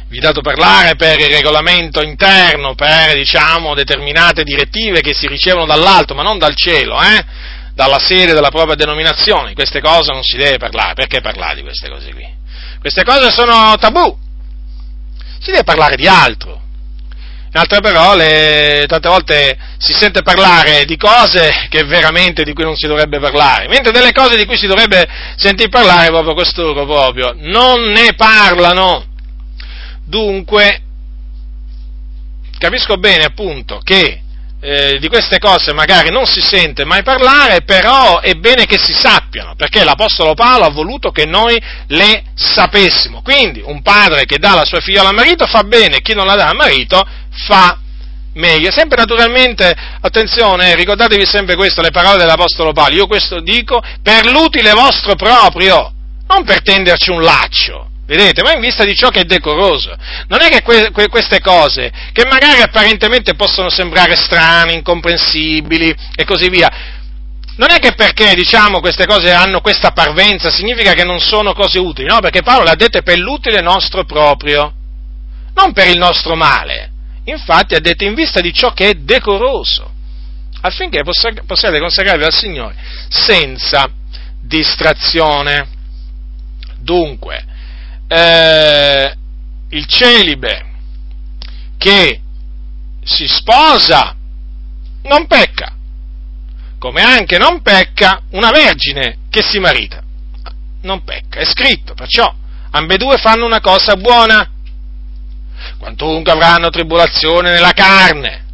vietato parlare per il regolamento interno, per diciamo, determinate direttive che si ricevono dall'alto, ma non dal cielo, eh? dalla sede della propria denominazione. Queste cose non si deve parlare. Perché parlare di queste cose qui? Queste cose sono tabù. Si deve parlare di altro. In altre parole, tante volte si sente parlare di cose che veramente di cui non si dovrebbe parlare, mentre delle cose di cui si dovrebbe sentir parlare proprio costoro proprio non ne parlano. Dunque, capisco bene appunto che eh, di queste cose magari non si sente mai parlare, però è bene che si sappiano, perché l'Apostolo Paolo ha voluto che noi le sapessimo. Quindi un padre che dà la sua figliola al marito fa bene, chi non la dà al marito fa meglio. Sempre naturalmente, attenzione, ricordatevi sempre questo, le parole dell'Apostolo Paolo, io questo dico per l'utile vostro proprio, non per tenderci un laccio. Vedete? Ma in vista di ciò che è decoroso. Non è che que- que- queste cose, che magari apparentemente possono sembrare strane, incomprensibili e così via, non è che perché diciamo queste cose hanno questa parvenza significa che non sono cose utili, no? Perché Paolo le ha dette per l'utile nostro proprio, non per il nostro male. Infatti ha detto in vista di ciò che è decoroso, affinché possiate consacrarvi al Signore senza distrazione. Dunque, eh, il celibe che si sposa non pecca, come anche non pecca una vergine che si marita. Non pecca, è scritto, perciò ambedue fanno una cosa buona. Quantunque avranno tribolazione nella carne,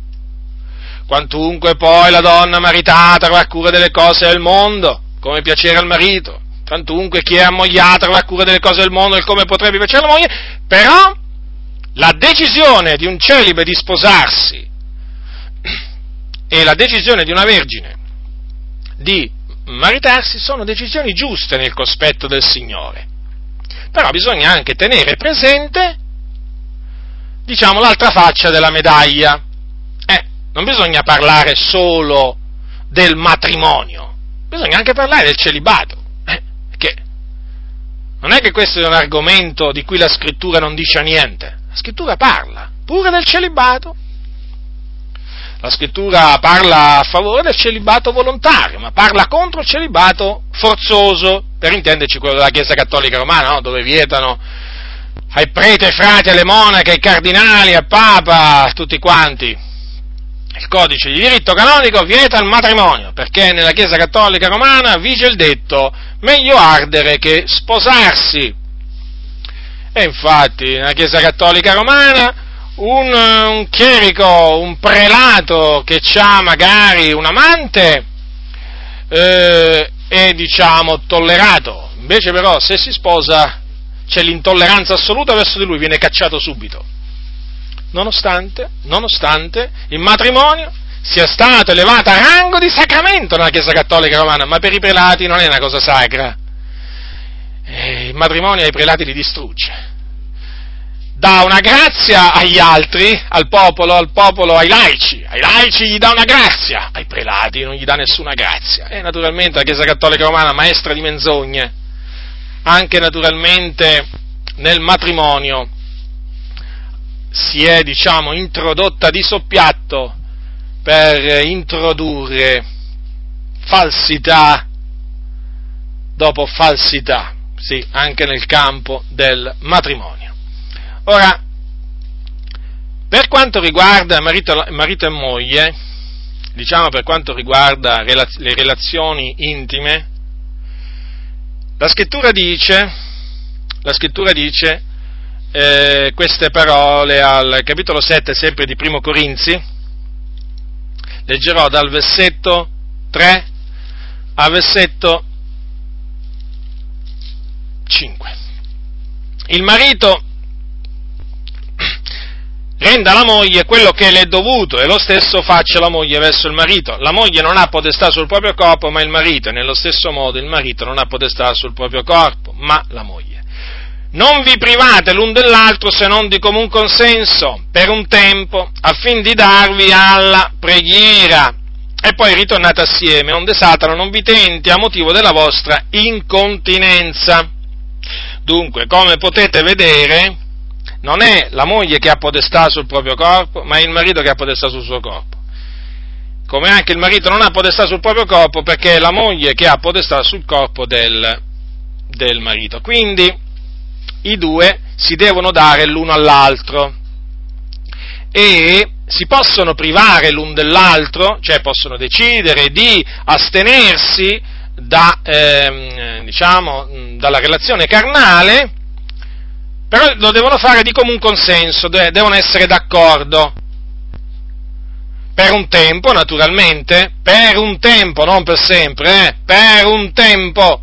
quantunque poi la donna maritata avrà cura delle cose del mondo, come piacere al marito, quantunque chi è ammogliato avrà cura delle cose del mondo e come potrebbe piacere alla moglie, però la decisione di un celibe di sposarsi e la decisione di una vergine di maritarsi sono decisioni giuste nel cospetto del Signore. Però bisogna anche tenere presente, diciamo, l'altra faccia della medaglia. Eh, non bisogna parlare solo del matrimonio, bisogna anche parlare del celibato. Non è che questo è un argomento di cui la scrittura non dice niente. La scrittura parla pure del celibato. La scrittura parla a favore del celibato volontario, ma parla contro il celibato forzoso, per intenderci quello della Chiesa Cattolica Romana, no? dove vietano ai preti, ai frati, alle monache, ai cardinali, al Papa, tutti quanti, il codice di diritto canonico vieta il matrimonio, perché nella Chiesa Cattolica Romana vige il detto meglio ardere che sposarsi. E infatti nella Chiesa Cattolica Romana un, un chierico, un prelato che ha magari un amante eh, è diciamo tollerato, invece però se si sposa c'è l'intolleranza assoluta verso di lui, viene cacciato subito nonostante, nonostante il matrimonio sia stato elevato a rango di sacramento nella Chiesa Cattolica Romana, ma per i prelati non è una cosa sacra. E il matrimonio ai prelati li distrugge. Dà una grazia agli altri, al popolo, al popolo, ai laici. Ai laici gli dà una grazia, ai prelati non gli dà nessuna grazia. E naturalmente la Chiesa Cattolica Romana, maestra di menzogne, anche naturalmente nel matrimonio si è, diciamo, introdotta di soppiatto per introdurre falsità dopo falsità, sì, anche nel campo del matrimonio. Ora, per quanto riguarda marito, marito e moglie, diciamo per quanto riguarda le relazioni intime, la scrittura dice, la scrittura dice eh, queste parole al capitolo 7 sempre di Primo Corinzi, leggerò dal versetto 3 al versetto 5. Il marito, renda alla moglie quello che le è dovuto e lo stesso faccia la moglie verso il marito. La moglie non ha potestà sul proprio corpo, ma il marito, e nello stesso modo il marito non ha potestà sul proprio corpo, ma la moglie. Non vi private l'un dell'altro se non di comun consenso, per un tempo, affin di darvi alla preghiera. E poi ritornate assieme, onde Satana non vi tenti a motivo della vostra incontinenza. Dunque, come potete vedere, non è la moglie che ha potestà sul proprio corpo, ma è il marito che ha potestà sul suo corpo. Come anche il marito non ha potestà sul proprio corpo perché è la moglie che ha potestà sul corpo del, del marito. Quindi, i due si devono dare l'uno all'altro e si possono privare l'un dell'altro, cioè possono decidere di astenersi da, ehm, diciamo, dalla relazione carnale, però lo devono fare di comune consenso, devono essere d'accordo. Per un tempo, naturalmente, per un tempo, non per sempre, eh, per un tempo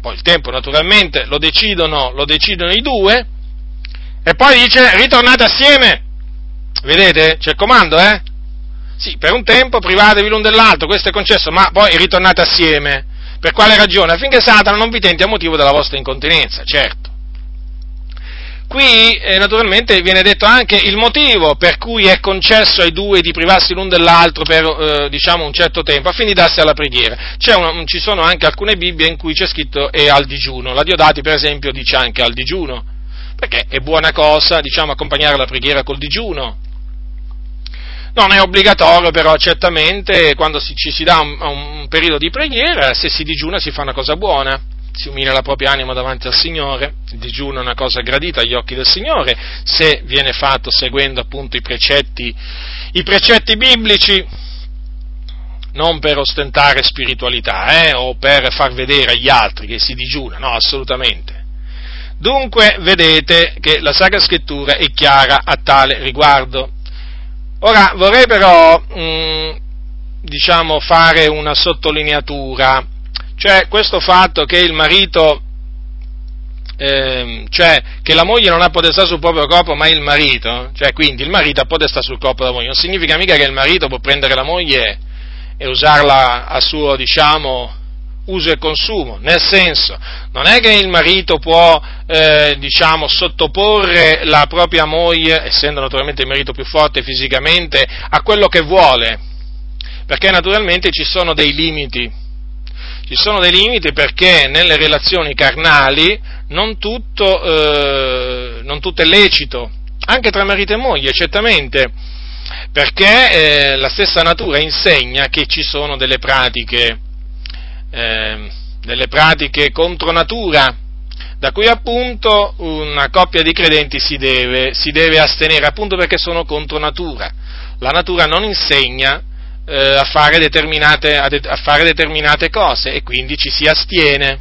poi il tempo naturalmente lo decidono, lo decidono i due, e poi dice ritornate assieme. Vedete? C'è il comando, eh? Sì, per un tempo privatevi l'un dell'altro, questo è concesso, ma poi ritornate assieme. Per quale ragione? Affinché Satana non vi tenti a motivo della vostra incontinenza, certo. Qui eh, naturalmente viene detto anche il motivo per cui è concesso ai due di privarsi l'un dell'altro per eh, diciamo un certo tempo, affini darsi alla preghiera. Una, ci sono anche alcune Bibbie in cui c'è scritto è al digiuno. La Diodati per esempio dice anche al digiuno, perché è buona cosa diciamo, accompagnare la preghiera col digiuno. Non è obbligatorio però certamente quando si, ci si dà un, un periodo di preghiera, se si digiuna si fa una cosa buona si umila la propria anima davanti al Signore, il digiuno è una cosa gradita agli occhi del Signore, se viene fatto seguendo appunto i precetti, i precetti biblici, non per ostentare spiritualità eh, o per far vedere agli altri che si digiuna, no, assolutamente. Dunque vedete che la Sacra Scrittura è chiara a tale riguardo. Ora vorrei però, mh, mm, diciamo, fare una sottolineatura cioè questo fatto che il marito, eh, cioè che la moglie non ha potestà sul proprio corpo ma il marito, cioè quindi il marito ha potestà sul corpo della moglie, non significa mica che il marito può prendere la moglie e usarla a suo, diciamo, uso e consumo, nel senso, non è che il marito può, eh, diciamo, sottoporre la propria moglie, essendo naturalmente il marito più forte fisicamente, a quello che vuole, perché naturalmente ci sono dei limiti ci sono dei limiti perché nelle relazioni carnali non tutto, eh, non tutto è lecito, anche tra marito e moglie, certamente, perché eh, la stessa natura insegna che ci sono delle pratiche, eh, delle pratiche contro natura, da cui appunto una coppia di credenti si deve, si deve astenere, appunto perché sono contro natura. La natura non insegna eh, a, fare a, de- a fare determinate cose e quindi ci si astiene.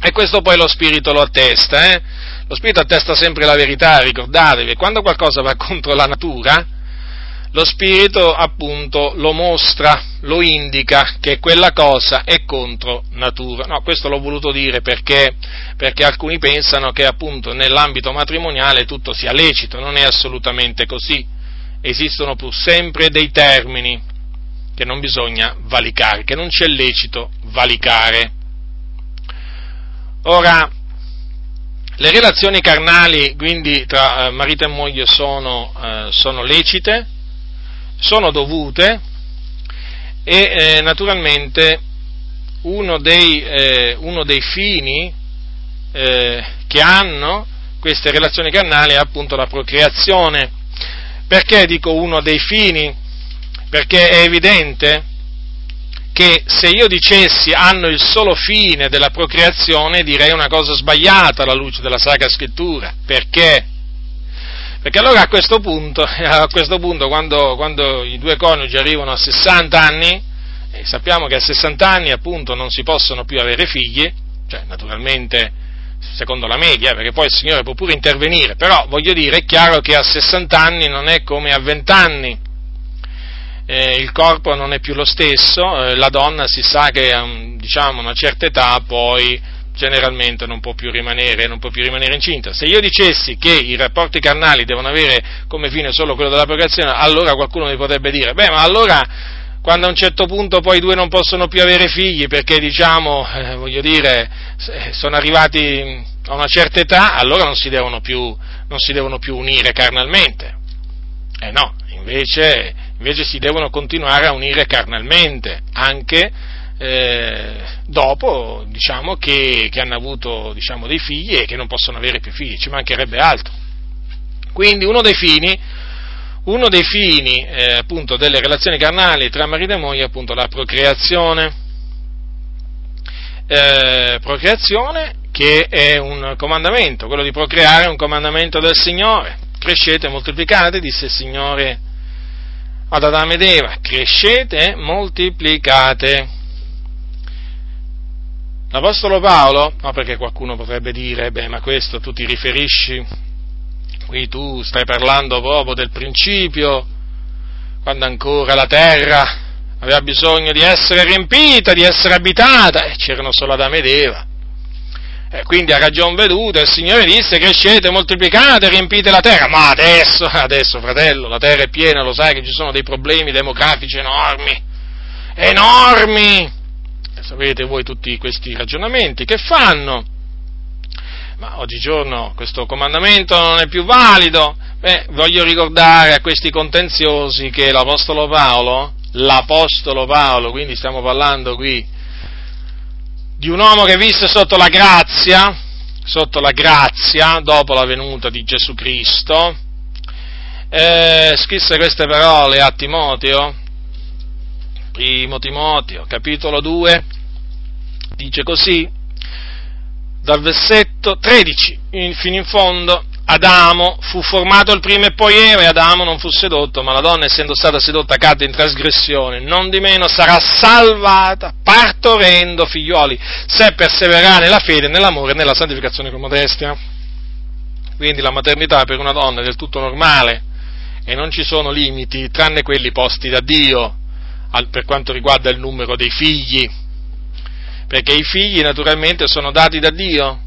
E questo poi lo Spirito lo attesta, eh? Lo Spirito attesta sempre la verità, ricordatevi, quando qualcosa va [LAUGHS] contro la natura, lo Spirito appunto lo mostra, lo indica che quella cosa è contro natura. No, questo l'ho voluto dire perché, perché alcuni pensano che appunto nell'ambito matrimoniale tutto sia lecito, non è assolutamente così. Esistono pur sempre dei termini che non bisogna valicare, che non c'è lecito valicare. Ora, le relazioni carnali, quindi tra eh, marito e moglie, sono, eh, sono lecite, sono dovute e eh, naturalmente uno dei, eh, uno dei fini eh, che hanno queste relazioni carnali è appunto la procreazione. Perché dico uno dei fini? Perché è evidente che se io dicessi hanno il solo fine della procreazione direi una cosa sbagliata alla luce della Sacra Scrittura. Perché? Perché allora a questo punto, [LAUGHS] a questo punto quando, quando, i due coniugi arrivano a 60 anni, e sappiamo che a 60 anni appunto non si possono più avere figli, cioè naturalmente secondo la media, perché poi il Signore può pure intervenire, però voglio dire, è chiaro che a 60 anni non è come a 20 anni, eh, il corpo non è più lo stesso, eh, la donna si sa che a diciamo, una certa età poi generalmente non può più rimanere, non può più rimanere incinta. Se io dicessi che i rapporti carnali devono avere come fine solo quello della procreazione, allora qualcuno mi potrebbe dire, beh, ma allora quando a un certo punto poi i due non possono più avere figli perché, diciamo, eh, voglio dire, sono arrivati a una certa età, allora non si devono più, si devono più unire carnalmente. Eh no, invece, invece si devono continuare a unire carnalmente, anche eh, dopo diciamo, che, che, hanno avuto diciamo, dei figli e che non possono avere più figli, ci mancherebbe altro. Quindi uno dei fini, uno dei fini eh, appunto, delle relazioni carnali tra marito e moglie è appunto la procreazione. Eh, procreazione che è un comandamento, quello di procreare è un comandamento del Signore. Crescete moltiplicate, disse il Signore ad Adamo ed Eva, crescete e moltiplicate. L'Apostolo Paolo, no perché qualcuno potrebbe dire, beh ma questo tu ti riferisci, qui tu stai parlando proprio del principio, quando ancora la terra aveva bisogno di essere riempita, di essere abitata, e c'erano solo Adamo ed Eva. E quindi a ragion veduta il Signore disse crescete, moltiplicate, riempite la terra, ma adesso, [LAUGHS] adesso fratello, la terra è piena, lo sai che ci sono dei problemi demografici enormi, enormi, sapete voi tutti questi ragionamenti che fanno. Ma oggigiorno questo comandamento non è più valido. Beh, voglio ricordare a questi contenziosi che l'Apostolo Paolo, l'Apostolo Paolo, quindi stiamo parlando qui di un uomo che visse sotto la grazia, sotto la grazia, dopo la venuta di Gesù Cristo, eh, scrisse queste parole a Timoteo, primo Timoteo, capitolo 2, dice così, dal versetto 13 fino in fondo, Adamo fu formato il primo e poi Eva e Adamo non fu sedotto, ma la donna essendo stata sedotta cadde in trasgressione, non di meno sarà salvata partorendo figlioli, se perseverare nella fede, nell'amore e nella santificazione con modestia. Quindi la maternità per una donna è del tutto normale e non ci sono limiti tranne quelli posti da Dio per quanto riguarda il numero dei figli. Perché i figli naturalmente sono dati da Dio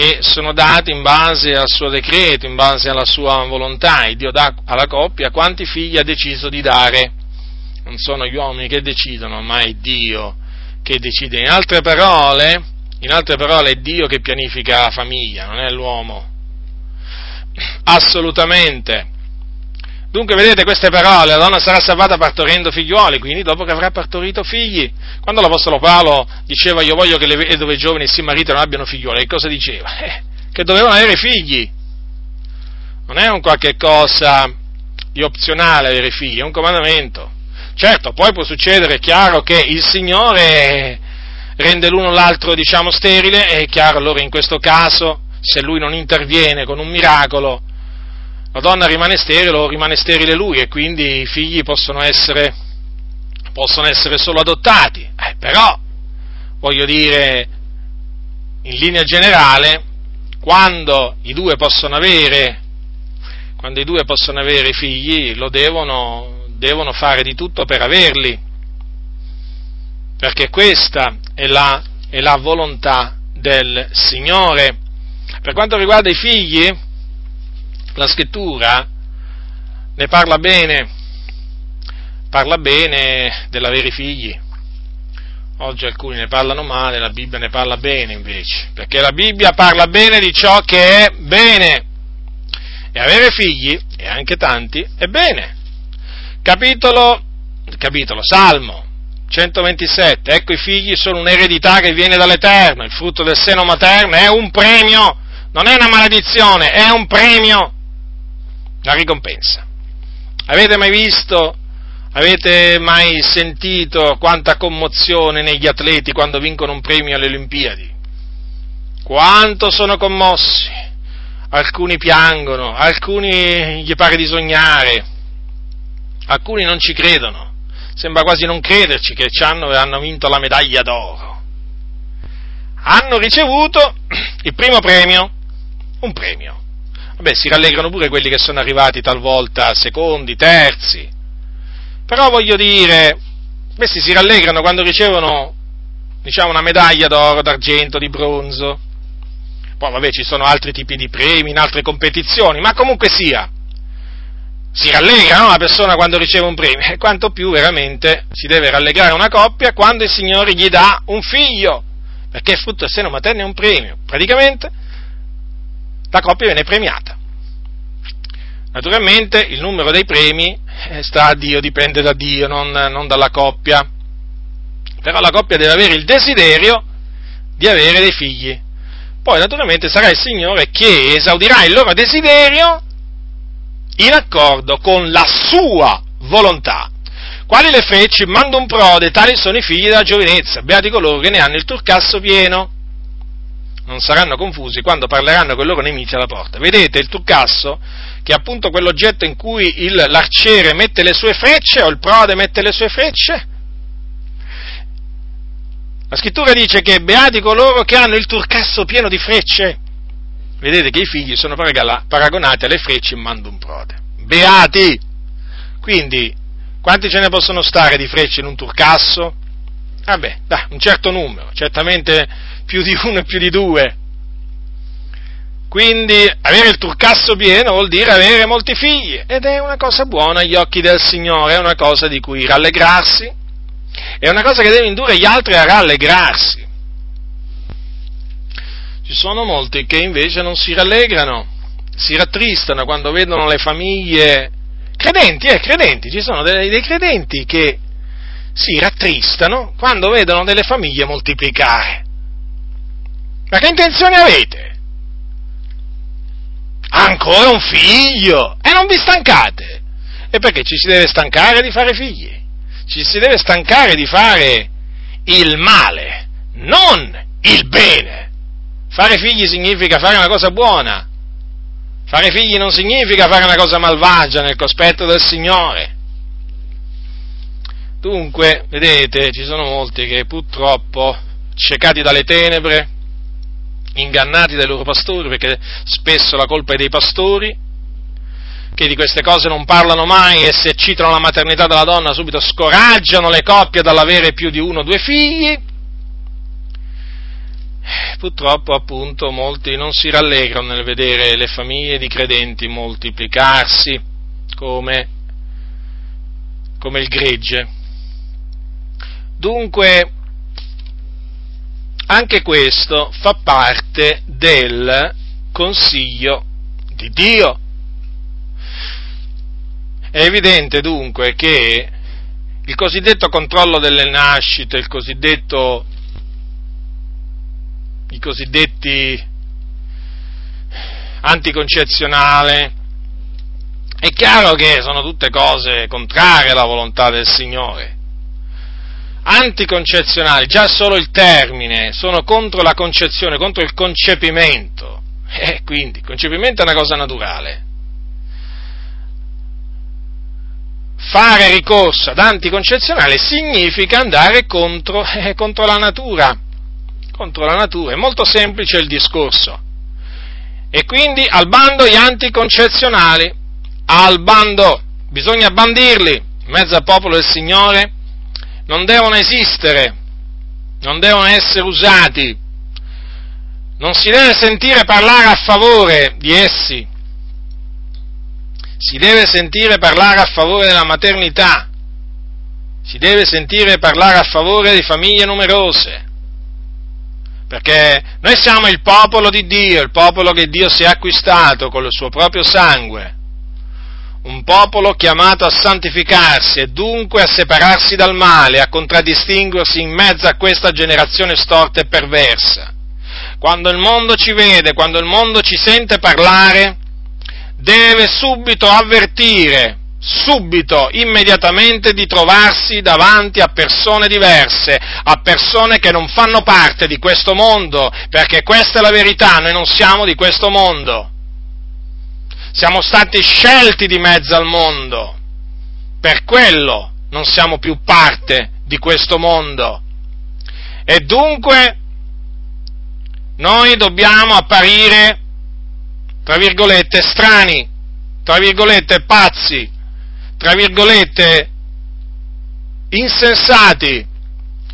e sono dati in base al suo decreto, in base alla sua volontà, e Dio dà alla coppia quanti figli ha deciso di dare. Non sono gli uomini che decidono, ma è Dio che decide. In altre parole, in altre parole è Dio che pianifica la famiglia, non è l'uomo. Assolutamente. Dunque, vedete queste parole, la donna sarà salvata partorendo figliuoli, quindi dopo che avrà partorito figli. Quando l'Apostolo Paolo diceva io voglio che le vedove giovani si maritano e abbiano figliuoli, che cosa diceva? Eh, che dovevano avere figli. Non è un qualche cosa di opzionale avere figli, è un comandamento. Certo, poi può succedere, è chiaro, che il Signore rende l'uno l'altro, diciamo, sterile, è chiaro allora in questo caso, se lui non interviene con un miracolo, la donna rimane sterile o rimane sterile lui e quindi i figli possono essere, possono essere solo adottati. Eh, però, voglio dire, in linea generale, quando i due possono avere, quando i due possono avere figli, lo devono, devono fare di tutto per averli, perché questa è la, è la volontà del Signore. Per quanto riguarda i figli, la scrittura ne parla bene, parla bene dell'avere figli. Oggi alcuni ne parlano male, la Bibbia ne parla bene invece, perché la Bibbia parla bene di ciò che è bene. E avere figli, e anche tanti, è bene. Capitolo, capitolo, Salmo 127, ecco i figli sono un'eredità che viene dall'Eterno, il frutto del seno materno è un premio, non è una maledizione, è un premio la ricompensa. Avete mai visto, avete mai sentito quanta commozione negli atleti quando vincono un premio alle Olimpiadi? Quanto sono commossi? Alcuni piangono, alcuni gli pare di sognare, alcuni non ci credono, sembra quasi non crederci che hanno, hanno vinto la medaglia d'oro. Hanno ricevuto il primo premio, un premio Vabbè, si rallegrano pure quelli che sono arrivati talvolta secondi, terzi. Però voglio dire, questi si rallegrano quando ricevono diciamo una medaglia d'oro, d'argento, di bronzo. Poi vabbè ci sono altri tipi di premi in altre competizioni, ma comunque sia, si rallegra no, la persona quando riceve un premio, e quanto più veramente si deve rallegrare una coppia quando il Signore gli dà un figlio, perché frutto del seno materno è un premio. Praticamente la coppia viene premiata. Naturalmente il numero dei premi eh, sta a Dio, dipende da Dio, non, non dalla coppia. Però la coppia deve avere il desiderio di avere dei figli. Poi naturalmente sarà il Signore che esaudirà il loro desiderio in accordo con la sua volontà. Quali le frecce? Mando un prode, tali sono i figli della giovinezza, beati coloro che ne hanno il turcasso pieno. Non saranno confusi quando parleranno con i loro nemici alla porta. Vedete il turcasso, che è appunto quell'oggetto in cui il, l'arciere mette le sue frecce o il prode mette le sue frecce? La scrittura dice che beati coloro che hanno il turcasso pieno di frecce vedete che i figli sono paragonati alle frecce in mando un prode. Beati! Quindi, quanti ce ne possono stare di frecce in un turcasso? Vabbè, dai, un certo numero, certamente più di uno e più di due. Quindi avere il turcasso pieno vuol dire avere molti figli ed è una cosa buona agli occhi del Signore, è una cosa di cui rallegrarsi, è una cosa che deve indurre gli altri a rallegrarsi. Ci sono molti che invece non si rallegrano, si rattristano quando vedono le famiglie credenti, eh, credenti, ci sono dei, dei credenti che si rattristano quando vedono delle famiglie moltiplicare. Ma che intenzione avete? Ancora un figlio? E non vi stancate? E perché ci si deve stancare di fare figli? Ci si deve stancare di fare il male, non il bene. Fare figli significa fare una cosa buona. Fare figli non significa fare una cosa malvagia nel cospetto del Signore. Dunque, vedete, ci sono molti che purtroppo, ciecati dalle tenebre, ingannati dai loro pastori, perché spesso la colpa è dei pastori, che di queste cose non parlano mai e se citano la maternità della donna subito scoraggiano le coppie dall'avere più di uno o due figli, purtroppo appunto molti non si rallegrano nel vedere le famiglie di credenti moltiplicarsi come, come il gregge. Dunque, anche questo fa parte del consiglio di Dio. È evidente dunque che il cosiddetto controllo delle nascite, il cosiddetto i cosiddetti anticoncezionale, è chiaro che sono tutte cose contrarie alla volontà del Signore. Anticoncezionali, già solo il termine, sono contro la concezione, contro il concepimento. [LAUGHS] Eh, quindi, il concepimento è una cosa naturale. Fare ricorso ad anticoncezionale significa andare contro, [LAUGHS] eh, contro la natura contro la natura. È molto semplice il discorso. E quindi al bando gli anticoncezionali, al bando, bisogna bandirli in mezzo al popolo del Signore, non devono esistere, non devono essere usati, non si deve sentire parlare a favore di essi, si deve sentire parlare a favore della maternità, si deve sentire parlare a favore di famiglie numerose, perché noi siamo il popolo di Dio, il popolo che Dio si è acquistato con il suo proprio sangue, un popolo chiamato a santificarsi e dunque a separarsi dal male, a contraddistinguersi in mezzo a questa generazione storta e perversa. Quando il mondo ci vede, quando il mondo ci sente parlare, deve subito avvertire subito, immediatamente di trovarsi davanti a persone diverse, a persone che non fanno parte di questo mondo, perché questa è la verità, noi non siamo di questo mondo. Siamo stati scelti di mezzo al mondo, per quello non siamo più parte di questo mondo. E dunque noi dobbiamo apparire, tra virgolette, strani, tra virgolette, pazzi, tra virgolette, insensati,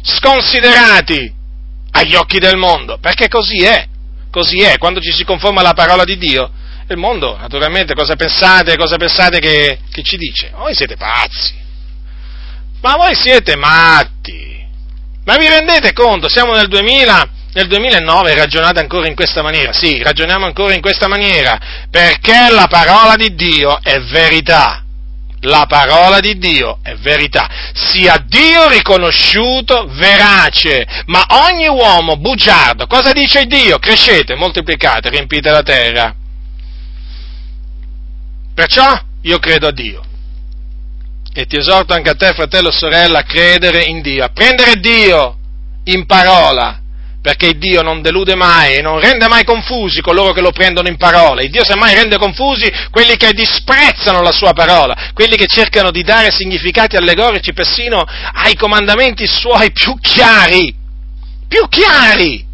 sconsiderati, agli occhi del mondo, perché così è, così è, quando ci si conforma alla parola di Dio, il mondo, naturalmente, cosa pensate, cosa pensate che, che ci dice? Voi siete pazzi, ma voi siete matti, ma vi rendete conto, siamo nel 2000, nel 2009 ragionate ancora in questa maniera, sì, ragioniamo ancora in questa maniera, perché la parola di Dio è verità. La parola di Dio è verità, sia Dio riconosciuto verace, ma ogni uomo bugiardo, cosa dice Dio? Crescete, moltiplicate, riempite la terra. Perciò io credo a Dio. E ti esorto anche a te, fratello e sorella, a credere in Dio, a prendere Dio in parola perché Dio non delude mai e non rende mai confusi coloro che lo prendono in parola. Il Dio semmai rende confusi quelli che disprezzano la sua parola, quelli che cercano di dare significati allegorici persino ai comandamenti suoi più chiari, più chiari.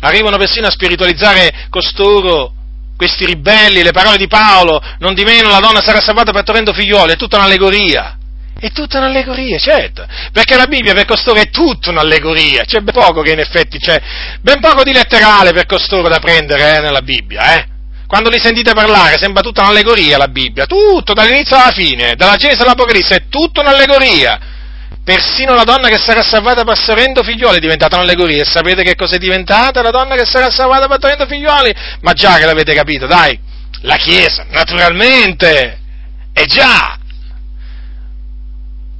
Arrivano persino a spiritualizzare costoro questi ribelli, le parole di Paolo, non di meno la donna sarà salvata partorendo figlioli, è tutta un'allegoria. È tutta un'allegoria, certo, perché la Bibbia per costoro è tutta un'allegoria, c'è ben poco che in effetti c'è, ben poco di letterale per costoro da prendere eh, nella Bibbia, eh. Quando li sentite parlare sembra tutta un'allegoria la Bibbia, tutto, dall'inizio alla fine, dalla Genesi all'Apocalisse, è tutta un'allegoria. Persino la donna che sarà salvata partorendo figlioli è diventata un'allegoria. E sapete che cosa è diventata la donna che sarà salvata partorendo figlioli? Ma già che l'avete capito, dai, la Chiesa, naturalmente, è già,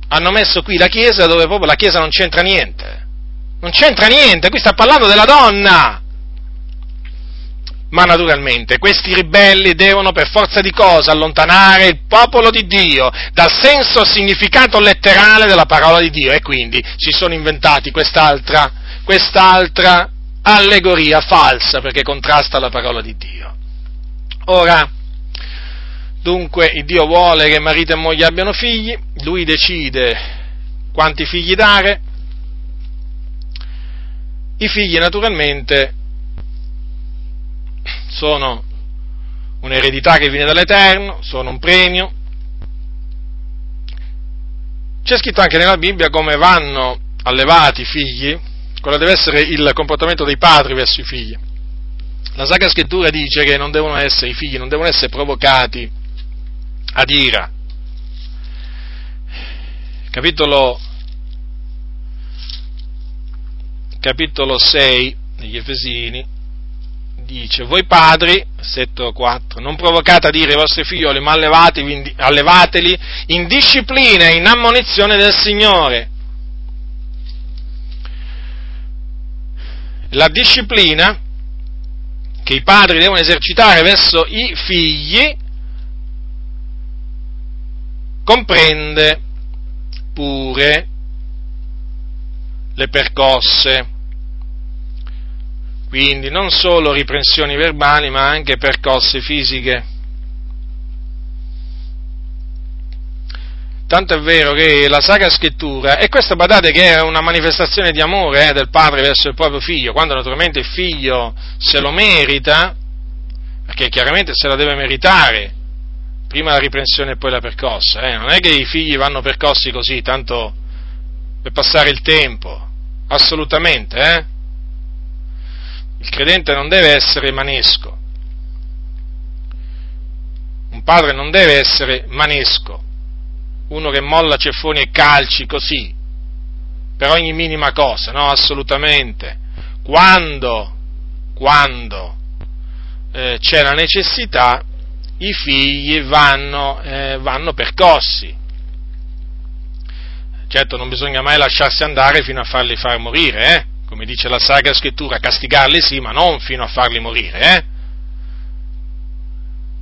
hanno messo qui la Chiesa dove proprio la Chiesa non c'entra niente. Non c'entra niente, qui sta parlando della donna. Ma naturalmente questi ribelli devono per forza di cosa allontanare il popolo di Dio dal senso significato letterale della parola di Dio e quindi si sono inventati quest'altra, quest'altra allegoria falsa perché contrasta la parola di Dio. Ora, Dunque Dio vuole che marito e moglie abbiano figli, lui decide quanti figli dare, i figli naturalmente sono un'eredità che viene dall'Eterno, sono un premio. C'è scritto anche nella Bibbia come vanno allevati i figli, quello deve essere il comportamento dei padri verso i figli. La Sacra Scrittura dice che non devono essere, i figli non devono essere provocati ad ira. Capitolo, capitolo 6 degli Efesini dice, voi padri, versetto 4, non provocate ad ira i vostri figlioli, ma allevateli in disciplina e in ammonizione del Signore. La disciplina che i padri devono esercitare verso i figli comprende pure le percosse, quindi non solo riprensioni verbali ma anche percosse fisiche. Tanto è vero che la Sacra Scrittura, e questo badate che è una manifestazione di amore eh, del padre verso il proprio figlio, quando naturalmente il figlio se lo merita, perché chiaramente se la deve meritare, prima la riprensione e poi la percossa. Eh? Non è che i figli vanno percossi così, tanto per passare il tempo, assolutamente. Eh? Il credente non deve essere manesco. Un padre non deve essere manesco, uno che molla ceffoni e calci così, per ogni minima cosa, no, assolutamente. Quando, quando eh, c'è la necessità, i figli vanno, eh, vanno percossi. Certo non bisogna mai lasciarsi andare fino a farli far morire, eh? Come dice la Sacra Scrittura, castigarli sì, ma non fino a farli morire.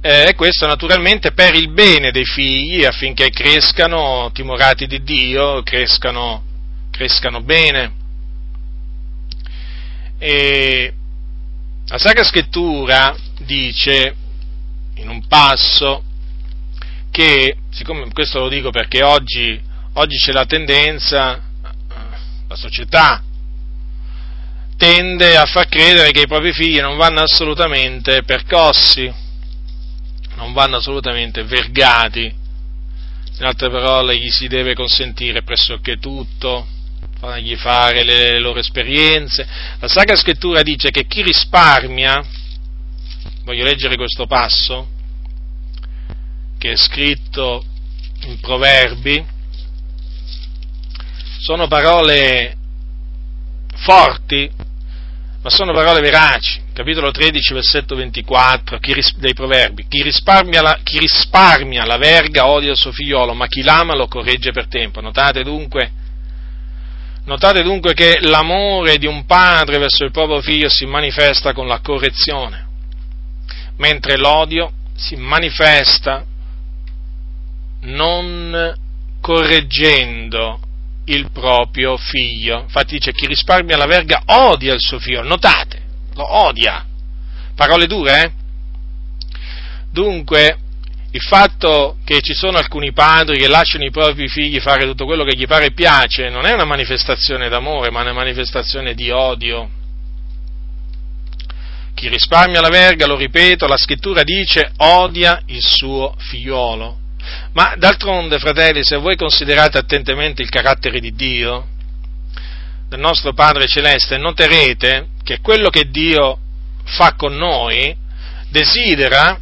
Eh? E questo naturalmente per il bene dei figli, affinché crescano timorati di Dio, crescano, crescano bene. E la Sacra Scrittura dice in un passo che, siccome questo lo dico perché oggi, oggi c'è la tendenza, la società tende a far credere che i propri figli non vanno assolutamente percossi, non vanno assolutamente vergati, in altre parole gli si deve consentire pressoché tutto, fargli fare le, loro esperienze. La Sacra Scrittura dice che chi risparmia, voglio leggere questo passo, che è scritto in Proverbi, sono parole forti, ma sono parole veraci. Capitolo 13, versetto 24 ris- dei Proverbi. Chi risparmia, la, chi risparmia la verga odia il suo figliolo, ma chi l'ama lo corregge per tempo. Notate dunque, notate dunque che l'amore di un padre verso il proprio figlio si manifesta con la correzione, mentre l'odio si manifesta non correggendo il proprio figlio. Infatti dice chi risparmia la verga odia il suo figlio, notate, lo odia. Parole dure, eh? Dunque, il fatto che ci sono alcuni padri che lasciano i propri figli fare tutto quello che gli pare e piace non è una manifestazione d'amore, ma una manifestazione di odio. Chi risparmia la verga, lo ripeto, la scrittura dice odia il suo figliolo. Ma d'altronde, fratelli, se voi considerate attentamente il carattere di Dio, del nostro Padre Celeste, noterete che quello che Dio fa con noi desidera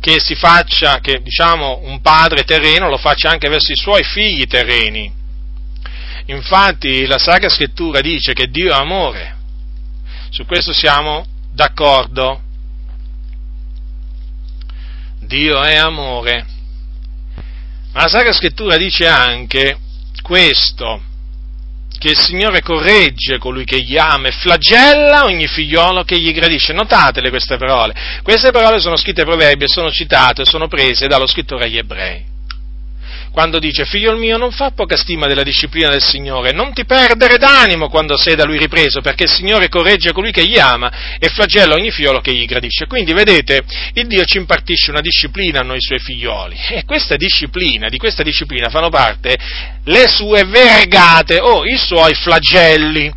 che si faccia, che diciamo un padre terreno lo faccia anche verso i suoi figli terreni. Infatti la Sacra Scrittura dice che Dio è amore, su questo siamo d'accordo. Dio è amore. Ma la Sacra Scrittura dice anche questo, che il Signore corregge colui che gli ama e flagella ogni figliolo che gli gradisce. Notatele queste parole. Queste parole sono scritte ai proverbi e sono citate, sono prese dallo scrittore agli ebrei quando dice figlio mio non fa poca stima della disciplina del Signore, non ti perdere d'animo quando sei da lui ripreso, perché il Signore corregge colui che gli ama e flagella ogni figliolo che gli gradisce. Quindi vedete, il Dio ci impartisce una disciplina a noi suoi figlioli e questa disciplina, di questa disciplina fanno parte le sue vergate o i suoi flagelli.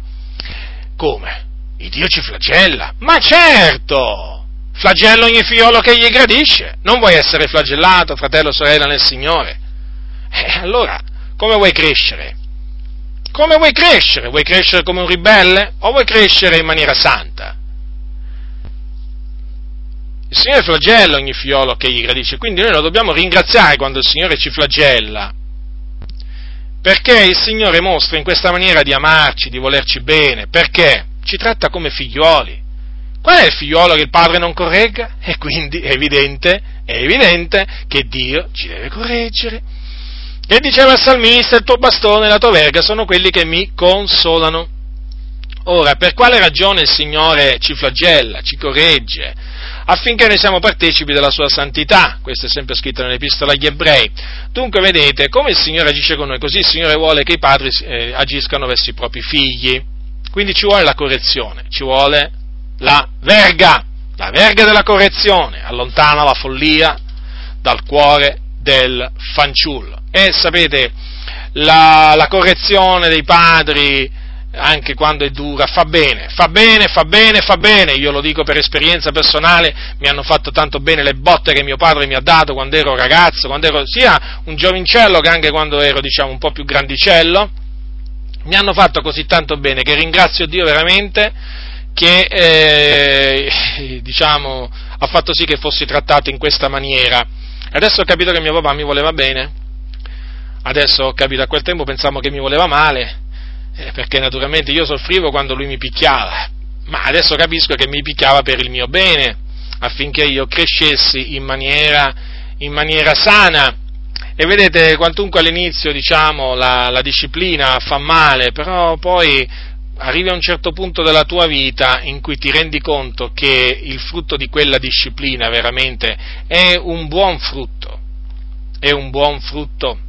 Come? Il Dio ci flagella? Ma certo! Flagella ogni figliolo che gli gradisce. Non vuoi essere flagellato, fratello sorella nel Signore? Eh, allora, come vuoi crescere? Come vuoi crescere? Vuoi crescere come un ribelle o vuoi crescere in maniera santa? Il Signore flagella ogni figliolo che gli gradisce, quindi noi lo dobbiamo ringraziare quando il Signore ci flagella, perché il Signore mostra in questa maniera di amarci, di volerci bene, perché ci tratta come figlioli. Qual è il figliolo che il padre non corregga? E quindi è evidente, è evidente che Dio ci deve correggere. E diceva il salmista, il tuo bastone e la tua verga sono quelli che mi consolano. Ora, per quale ragione il Signore ci flagella, ci corregge? Affinché noi siamo partecipi della sua santità. Questo è sempre scritto nell'Epistola agli Ebrei. Dunque, vedete, come il Signore agisce con noi, così il Signore vuole che i padri eh, agiscano verso i propri figli. Quindi ci vuole la correzione, ci vuole la verga, la verga della correzione, allontana la follia dal cuore del fanciullo. E sapete, la, la correzione dei padri, anche quando è dura, fa bene, fa bene, fa bene, fa bene, io lo dico per esperienza personale, mi hanno fatto tanto bene le botte che mio padre mi ha dato quando ero ragazzo, quando ero sia un giovincello che anche quando ero, diciamo, un po' più grandicello, mi hanno fatto così tanto bene che ringrazio Dio veramente che, eh, [LAUGHS] diciamo, ha fatto sì che fossi trattato in questa maniera. Adesso ho capito che mio papà mi voleva bene, Adesso capito, a quel tempo pensavo che mi voleva male, eh, perché naturalmente io soffrivo quando lui mi picchiava, ma adesso capisco che mi picchiava per il mio bene, affinché io crescessi in maniera, in maniera sana. E vedete, quantunque all'inizio, diciamo, la, la disciplina fa male, però poi arrivi a un certo punto della tua vita in cui ti rendi conto che il frutto di quella disciplina veramente è un buon frutto, è un buon frutto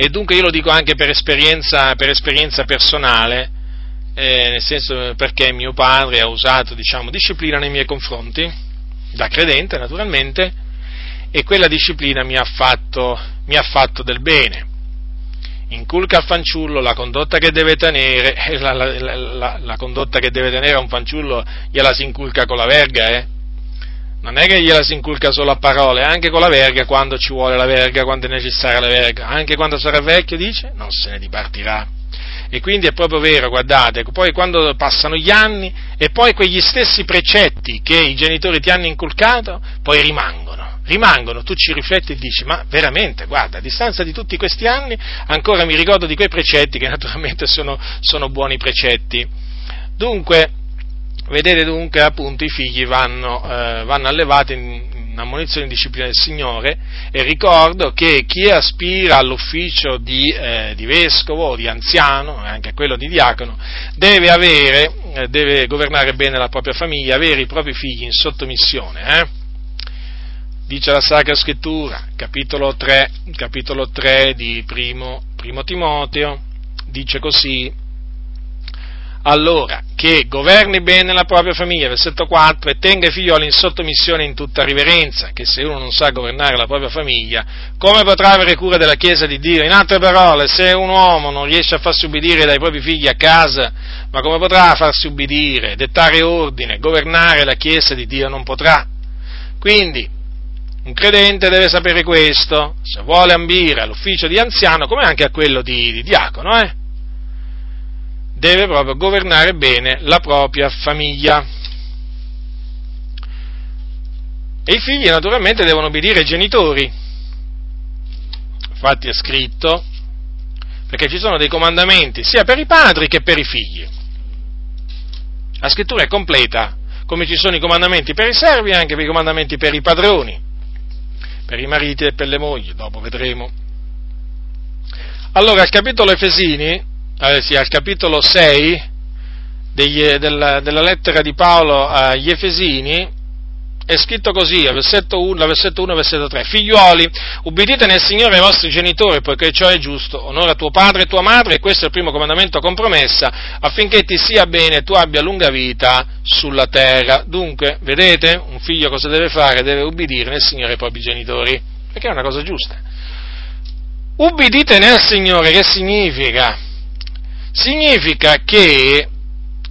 e dunque io lo dico anche per esperienza, per esperienza personale, eh, nel senso perché mio padre ha usato diciamo, disciplina nei miei confronti, da credente naturalmente, e quella disciplina mi ha fatto, mi ha fatto del bene. Inculca al fanciullo la condotta che deve tenere, [LAUGHS] la, la, la, la, condotta che deve tenere a un fanciullo gliela si inculca con la verga, eh? Non è che gliela si inculca solo a parole, anche con la verga, quando ci vuole la verga, quando è necessaria la verga, anche quando sarà vecchio, dice, non se ne dipartirà. E quindi è proprio vero, guardate, poi quando passano gli anni e poi quegli stessi precetti che i genitori ti hanno inculcato, poi rimangono, rimangono, tu ci rifletti e dici, ma veramente, guarda, a distanza di tutti questi anni ancora mi ricordo di quei precetti che naturalmente sono, sono buoni precetti. Dunque, vedete dunque appunto i figli vanno, eh, vanno allevati in, in disciplina del Signore e ricordo che chi aspira all'ufficio di, eh, di vescovo o di anziano, e anche quello di diacono, deve avere, eh, deve governare bene la propria famiglia, avere i propri figli in sottomissione. Eh? Dice la Sacra Scrittura, capitolo 3, capitolo 3 di primo, primo Timoteo, dice così, allora che governi bene la propria famiglia, versetto 4, e tenga i figlioli in sottomissione in tutta riverenza, che se uno non sa governare la propria famiglia, come potrà avere cura della Chiesa di Dio? In altre parole, se un uomo non riesce a farsi ubbidire dai propri figli a casa, ma come potrà farsi ubbidire, dettare ordine, governare la Chiesa di Dio? Non potrà. Quindi, un credente deve sapere questo, se vuole ambire all'ufficio di anziano, come anche a quello di, di diacono, eh? Deve proprio governare bene la propria famiglia. E i figli naturalmente devono obbedire ai genitori. Infatti è scritto, perché ci sono dei comandamenti sia per i padri che per i figli. La scrittura è completa, come ci sono i comandamenti per i servi e anche i comandamenti per i padroni, per i mariti e per le mogli, dopo vedremo. Allora, al capitolo Efesini, eh, sì, al capitolo 6 degli, della, della, lettera di Paolo agli Efesini, è scritto così, versetto 1, versetto 1 versetto 3, figliuoli, ubbidite nel Signore ai vostri genitori, poiché ciò è giusto, onora tuo padre e tua madre, e questo è il primo comandamento con promessa, affinché ti sia bene e tu abbia lunga vita sulla terra. Dunque, vedete, un figlio cosa deve fare? Deve ubbidire nel Signore ai propri genitori, perché è una cosa giusta. Ubbidite nel Signore, che significa? Significa che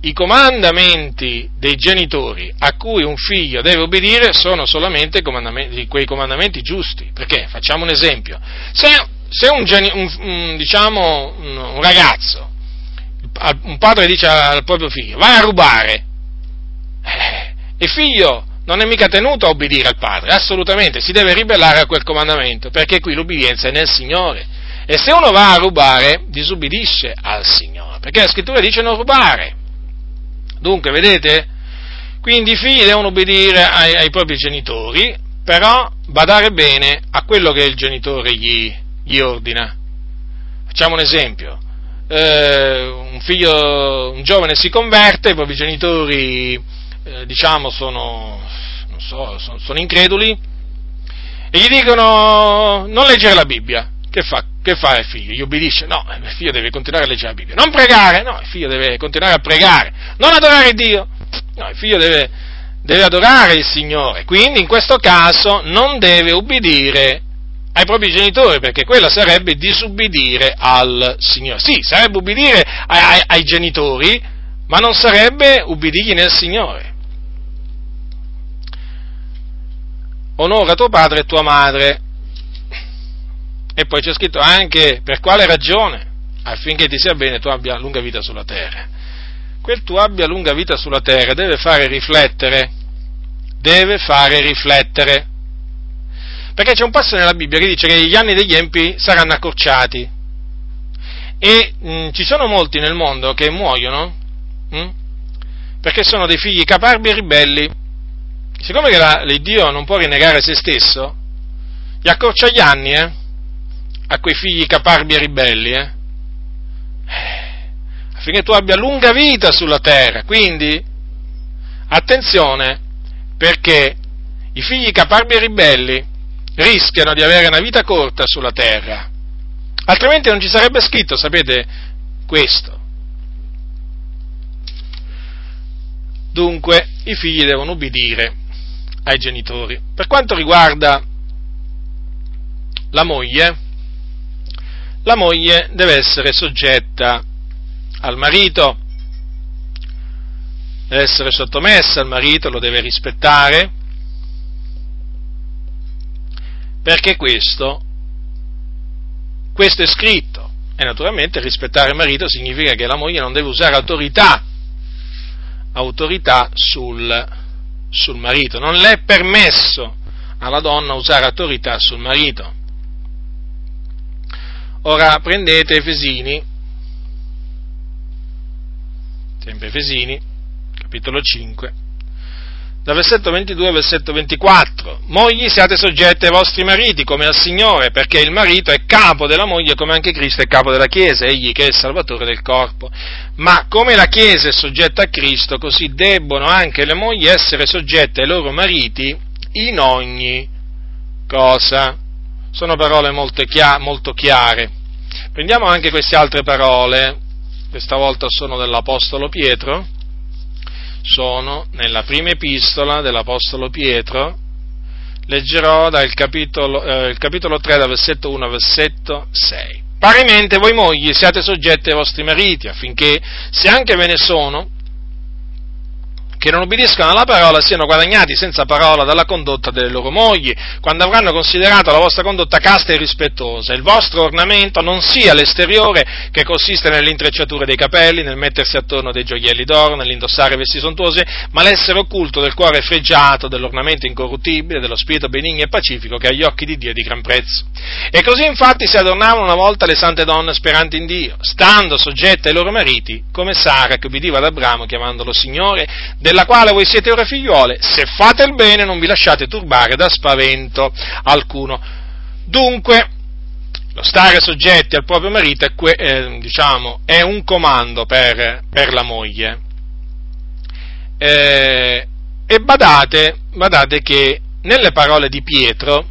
i comandamenti dei genitori a cui un figlio deve obbedire sono solamente comandamenti, quei comandamenti giusti. Perché? Facciamo un esempio. Se, se un, un, diciamo, un, ragazzo, un padre dice al proprio figlio, vai a rubare, eh, il figlio non è mica tenuto a obbedire al padre, assolutamente, si deve ribellare a quel comandamento, perché qui l'ubbidienza è nel Signore. E se uno va a rubare, disubbidisce al Signore, perché la scrittura dice non rubare. Dunque, vedete? Quindi i figli devono obbedire ai, ai propri genitori, però badare bene a quello che il genitore gli, gli ordina. Facciamo un esempio. Eh, un figlio, un giovane si converte, i propri genitori, eh, diciamo, sono, so, sono, sono increduli, e gli dicono non leggere la Bibbia. Che fa? Che fa il figlio? Gli obbedisce? No, il figlio deve continuare a leggere la Bibbia. Non pregare? No, il figlio deve continuare a pregare. Non adorare Dio? No, il figlio deve, deve adorare il Signore. Quindi in questo caso non deve ubbidire ai propri genitori, perché quella sarebbe disubbidire al Signore. Sì, sarebbe ubbidire ai, ai, ai genitori, ma non sarebbe ubbidirgli nel Signore. Onora tuo padre e tua madre, e poi c'è scritto anche per quale ragione, affinché ti sia bene tu abbia lunga vita sulla terra. Quel tu abbia lunga vita sulla terra deve fare riflettere, deve fare riflettere. Perché c'è un passo nella Bibbia che dice che gli anni degli empi saranno accorciati. E mh, mm, ci sono molti nel mondo che muoiono mh, mm, perché sono dei figli caparbi e ribelli. Siccome che la, Dio non può rinnegare se stesso, gli accorcia gli anni, eh? A quei figli caparbi e ribelli, eh? affinché tu abbia lunga vita sulla terra. Quindi, attenzione, perché i figli caparbi e ribelli rischiano di avere una vita corta sulla terra, altrimenti non ci sarebbe scritto, sapete, questo. Dunque, i figli devono ubbidire ai genitori. Per quanto riguarda la moglie, la moglie deve essere soggetta al marito, deve essere sottomessa al marito, lo deve rispettare, perché questo, questo è scritto, E naturalmente rispettare il marito significa che la moglie non deve usare autorità, autorità sul, sul marito. Non le è permesso alla donna usare autorità sul marito. Ora prendete Efesini, sempre Efesini, capitolo 5, dal versetto 22 al versetto 24. Mogli siate soggetti ai vostri mariti come al Signore, perché il marito è capo della moglie come anche Cristo è capo della Chiesa, egli che è il Salvatore del corpo. Ma come la Chiesa è soggetta a Cristo, così debbono anche le mogli essere soggette ai loro mariti in ogni cosa. Sono parole molto, chiare. Prendiamo anche queste altre parole, questa volta sono dell'Apostolo Pietro, sono nella prima epistola dell'Apostolo Pietro, leggerò dal capitolo, eh, capitolo 3, dal versetto 1 al versetto 6. Parimente voi mogli siate soggetti ai vostri mariti, affinché, se anche ve ne sono, che non obbediscono alla parola siano guadagnati senza parola dalla condotta delle loro mogli, quando avranno considerato la vostra condotta casta e rispettosa. Il vostro ornamento non sia l'esteriore, che consiste nell'intrecciatura dei capelli, nel mettersi attorno dei gioielli d'oro, nell'indossare vesti sontuose, ma l'essere occulto del cuore fregiato, dell'ornamento incorruttibile, dello spirito benigno e pacifico, che agli occhi di Dio è di gran prezzo. E così infatti si adornavano una volta le sante donne speranti in Dio, stando soggette ai loro mariti, come Sara che ubbidiva ad Abramo chiamandolo Signore, della quale voi siete ora figliuole, se fate il bene non vi lasciate turbare da spavento alcuno. Dunque, lo stare soggetti al proprio marito è, eh, diciamo, è un comando per, per la moglie. Eh, e badate, badate che nelle parole di Pietro,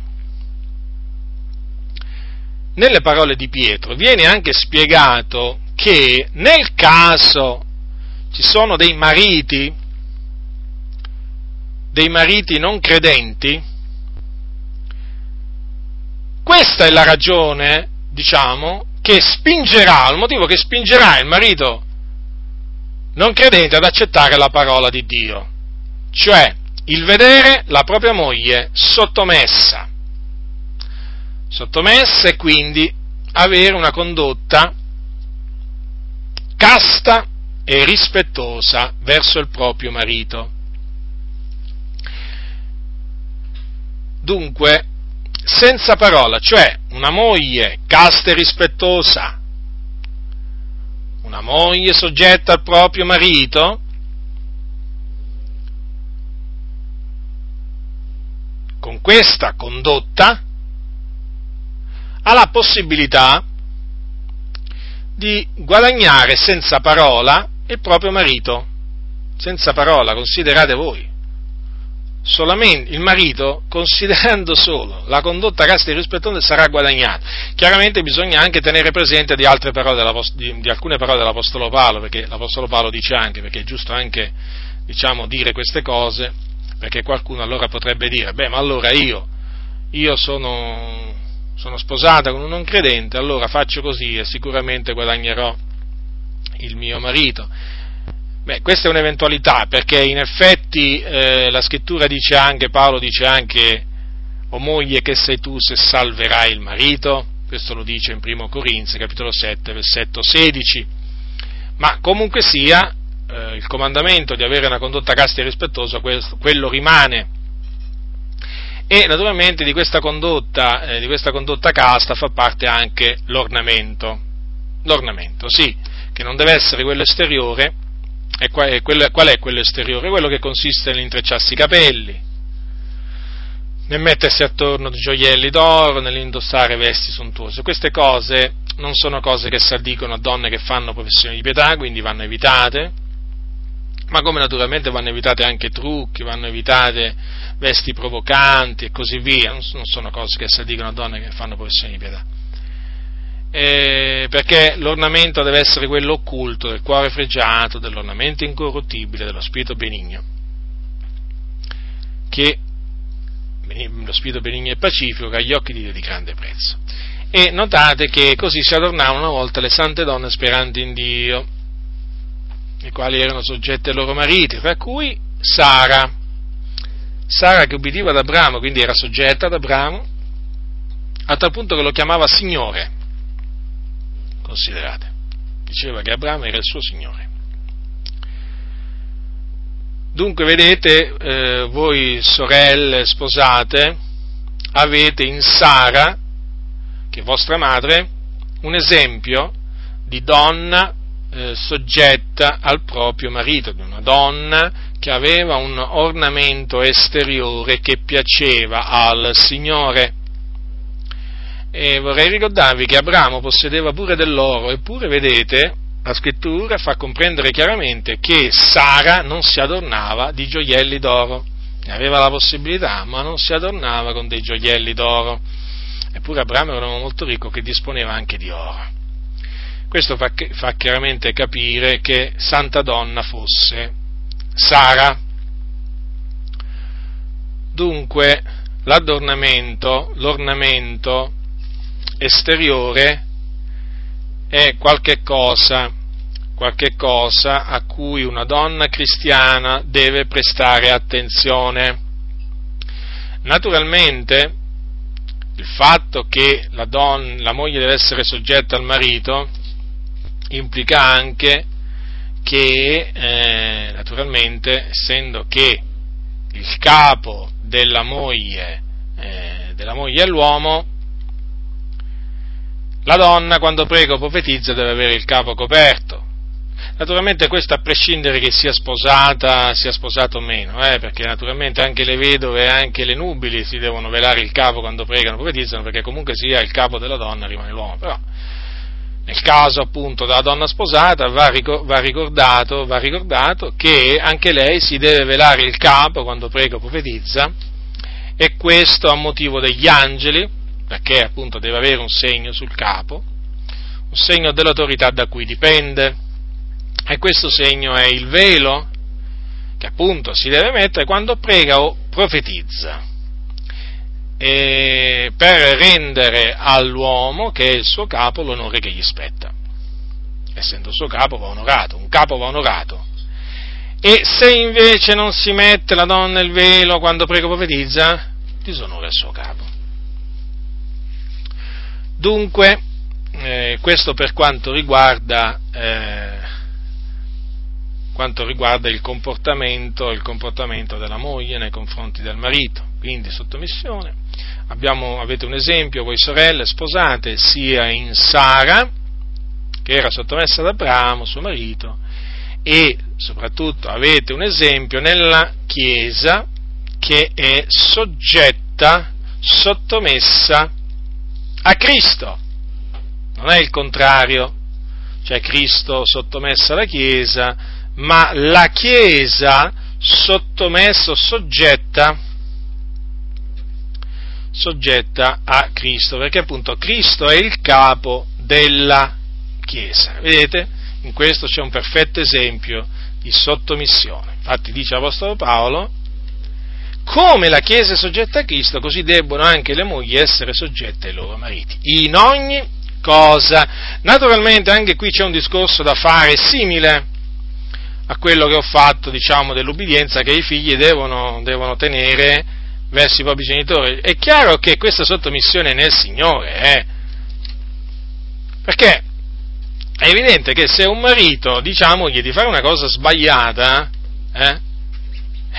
nelle parole di Pietro viene anche spiegato che nel caso ci sono dei mariti dei mariti non credenti, questa è la ragione, diciamo, che spingerà, il motivo che spingerà il marito non credente ad accettare la parola di Dio, cioè il vedere la propria moglie sottomessa, sottomessa e quindi avere una condotta casta e rispettosa verso il proprio marito. Dunque senza parola, cioè una moglie casta e rispettosa, una moglie soggetta al proprio marito, con questa condotta ha la possibilità di guadagnare senza parola il proprio marito, senza parola, considerate voi solamente il marito, considerando solo la condotta casta e rispettosa, sarà guadagnato. Chiaramente bisogna anche tenere presente di, parole di, di, alcune parole dell'Apostolo Paolo, perché l'Apostolo Paolo dice anche, perché è giusto anche diciamo, dire queste cose, perché qualcuno allora potrebbe dire, beh, ma allora io, io sono, sono sposata con un non credente, allora faccio così e sicuramente guadagnerò il mio marito. Beh, questa è un'eventualità perché in effetti eh, la scrittura dice anche, Paolo dice anche, o moglie che sei tu se salverai il marito, questo lo dice in 1 Corinzi, capitolo 7, versetto 16, ma comunque sia, eh, il comandamento di avere una condotta casta e rispettosa, quello rimane. E naturalmente di questa condotta, eh, di questa condotta casta fa parte anche l'ornamento. L'ornamento, sì, che non deve essere quello esteriore, e qual è quello esteriore? Quello che consiste nell'intrecciarsi i capelli, nel mettersi attorno gioielli d'oro, nell'indossare vesti sontuose. Queste cose non sono cose che si addicono a donne che fanno professione di pietà, quindi vanno evitate, ma come naturalmente vanno evitate anche trucchi, vanno evitate vesti provocanti e così via, non sono cose che si addicono a donne che fanno professione di pietà eh, perché l'ornamento deve essere quello occulto del cuore fregiato, dell'ornamento incorruttibile, dello spirito benigno, che lo spirito benigno e pacifico che agli occhi di Dio di grande prezzo. E notate che così si adornavano una volta le sante donne speranti in Dio, le quali erano soggette ai loro mariti, tra cui Sara. Sara che ubbidiva ad Abramo, quindi era soggetta ad Abramo, a tal punto che lo chiamava Signore considerate. Diceva che Abramo era il suo Signore. Dunque, vedete, eh, voi sorelle sposate, avete in Sara, che è vostra madre, un esempio di donna eh, soggetta al proprio marito, di una donna che aveva un ornamento esteriore che piaceva al Signore. E vorrei ricordarvi che Abramo possedeva pure dell'oro, eppure vedete, la scrittura fa comprendere chiaramente che Sara non si adornava di gioielli d'oro. Ne aveva la possibilità, ma non si adornava con dei gioielli d'oro. Eppure Abramo era un uomo molto ricco che disponeva anche di oro. Questo fa, fa chiaramente capire che Santa Donna fosse Sara. Dunque, l'adornamento, l'ornamento esteriore è qualche cosa, qualche cosa a cui una donna cristiana deve prestare attenzione. Naturalmente il fatto che la, donna, la moglie deve essere soggetta al marito implica anche che, eh, naturalmente, essendo che il capo della moglie, eh, della moglie è l'uomo, la donna quando prega o profetizza deve avere il capo coperto. Naturalmente questo a prescindere che sia sposata, sia sposato o meno, eh, perché naturalmente anche le vedove e anche le nubili si devono velare il capo quando pregano profetizzano, perché comunque sia il capo della donna rimane l'uomo. Però nel caso appunto della donna sposata va, ricordato, va ricordato che anche lei si deve velare il capo quando prega o profetizza, e questo a motivo degli angeli, perché appunto deve avere un segno sul capo, un segno dell'autorità da cui dipende, e questo segno è il velo che appunto si deve mettere quando prega o profetizza, per rendere all'uomo che è il suo capo l'onore che gli spetta. Essendo il suo capo va onorato, un capo va onorato. E se invece non si mette la donna il velo quando prega o profetizza, disonora il suo capo. Dunque, eh, questo per quanto riguarda, eh, quanto riguarda il, comportamento, il comportamento della moglie nei confronti del marito, quindi sottomissione. Abbiamo, avete un esempio, voi sorelle sposate, sia in Sara, che era sottomessa ad Abramo, suo marito, e soprattutto avete un esempio nella Chiesa che è soggetta, sottomessa a Cristo. Non è il contrario, cioè Cristo sottomesso alla Chiesa, ma la Chiesa sottomessa soggetta, soggetta a Cristo, perché appunto Cristo è il capo della Chiesa. Vedete? In questo c'è un perfetto esempio di sottomissione. Infatti dice l'Apostolo Paolo, come la Chiesa è soggetta a Cristo, così debbono anche le mogli essere soggette ai loro mariti, in ogni cosa. Naturalmente anche qui c'è un discorso da fare simile a quello che ho fatto, diciamo, dell'ubbidienza che i figli devono, devono tenere verso i propri genitori. È chiaro che questa sottomissione è nel Signore, eh? Perché è evidente che se un marito, diciamogli di fare una cosa sbagliata, eh,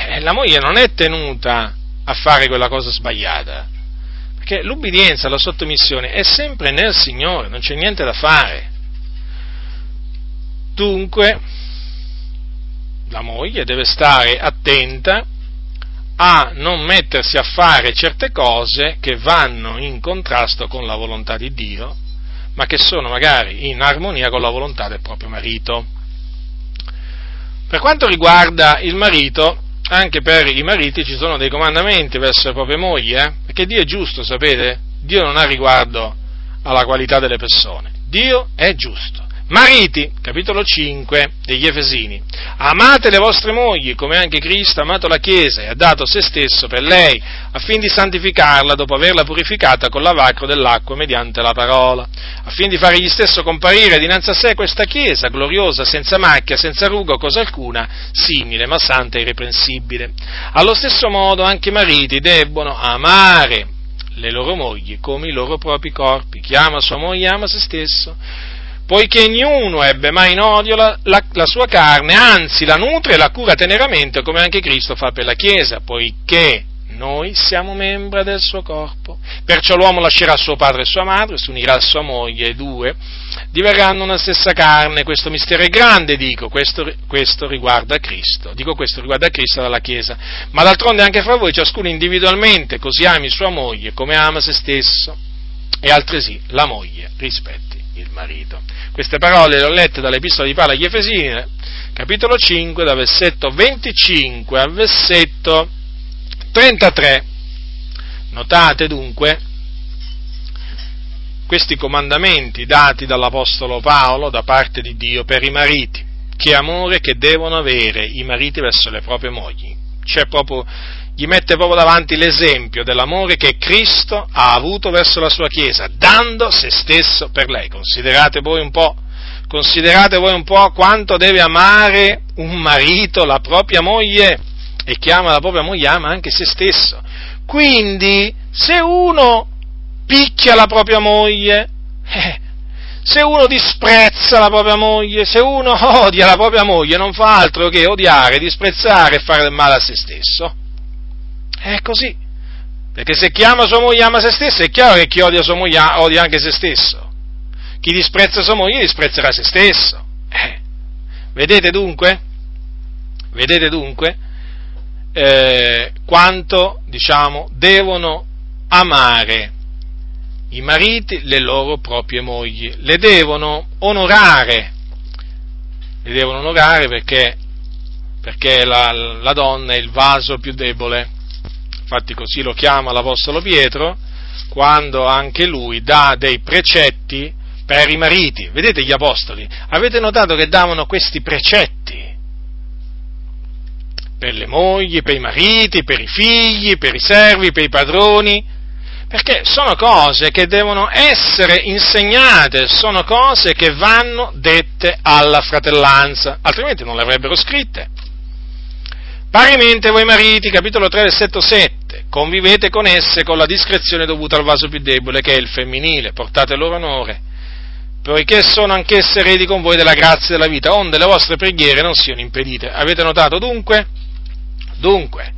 eh, la moglie non è tenuta a fare quella cosa sbagliata, perché l'ubbidienza, la sottomissione è sempre nel Signore, non c'è niente da fare. Dunque, la moglie deve stare attenta a non mettersi a fare certe cose che vanno in contrasto con la volontà di Dio, ma che sono magari in armonia con la volontà del proprio marito. Per quanto riguarda il marito, anche per i mariti ci sono dei comandamenti verso le proprie mogli, eh? perché Dio è giusto, sapete? Dio non ha riguardo alla qualità delle persone, Dio è giusto. Mariti, capitolo 5 degli Efesini, amate le vostre mogli come anche Cristo ha amato la Chiesa e ha dato se stesso per lei, affin di santificarla dopo averla purificata con lavacro dell'acqua mediante la parola, affin di fare gli stesso comparire dinanzi a sé questa Chiesa gloriosa, senza macchia, senza rugo, cosa alcuna, simile ma santa e irreprensibile. Allo stesso modo anche i mariti debbono amare le loro mogli come i loro propri corpi. Chi ama sua moglie ama se stesso poiché ognuno ebbe mai in odio la, la, la, sua carne, anzi la nutre e la cura teneramente, come anche Cristo fa per la Chiesa, poiché noi siamo membra del suo corpo. Perciò l'uomo lascerà suo padre e sua madre, si unirà a sua moglie e due diverranno una stessa carne. Questo mistero è grande, dico, questo, questo riguarda Cristo. Dico questo riguarda Cristo dalla Chiesa. Ma d'altronde anche fra voi, ciascuno individualmente, così ami sua moglie come ama se stesso, e altresì la moglie rispetti il marito. Queste parole le ho lette dall'Epistola di Paolo agli Efesini, capitolo 5, dal versetto 25 al versetto 33. Notate dunque questi comandamenti dati dall'Apostolo Paolo da parte di Dio per i mariti. Che amore che devono avere i mariti verso le proprie mogli. C'è proprio, gli mette proprio davanti l'esempio dell'amore che Cristo ha avuto verso la sua Chiesa, dando se stesso per lei. Considerate voi un po', considerate voi un po' quanto deve amare un marito la propria moglie e chi ama la propria moglie ama anche se stesso. Quindi, se uno picchia la propria moglie, eh, se uno disprezza la propria moglie, se uno odia la propria moglie, non fa altro che odiare, disprezzare e fare del male a se stesso. È così. Perché se chi ama sua moglie ama se stesso, è chiaro che chi odia sua moglie odia anche se stesso. Chi disprezza sua moglie disprezzerà se stesso. Eh. Vedete dunque? Vedete dunque? eh, quanto, diciamo, devono amare i mariti le loro proprie mogli, le devono onorare, le devono onorare perché, perché la, la donna è il vaso più debole, infatti così lo chiama l'Apostolo Pietro, quando anche lui dà dei precetti per i mariti. Vedete gli apostoli? Avete notato che davano questi precetti per le mogli, per i mariti, per i figli, per i servi, per i padroni, perché sono cose che devono essere insegnate, sono cose che vanno dette alla fratellanza, altrimenti non le avrebbero scritte. Parimente voi mariti, capitolo 3, versetto 7, convivete con esse con la discrezione dovuta al vaso più debole che è il femminile, portate loro onore, poiché sono anch'esse eredi con voi della grazia della vita, onde le vostre preghiere non siano impedite. Avete notato dunque? Dunque,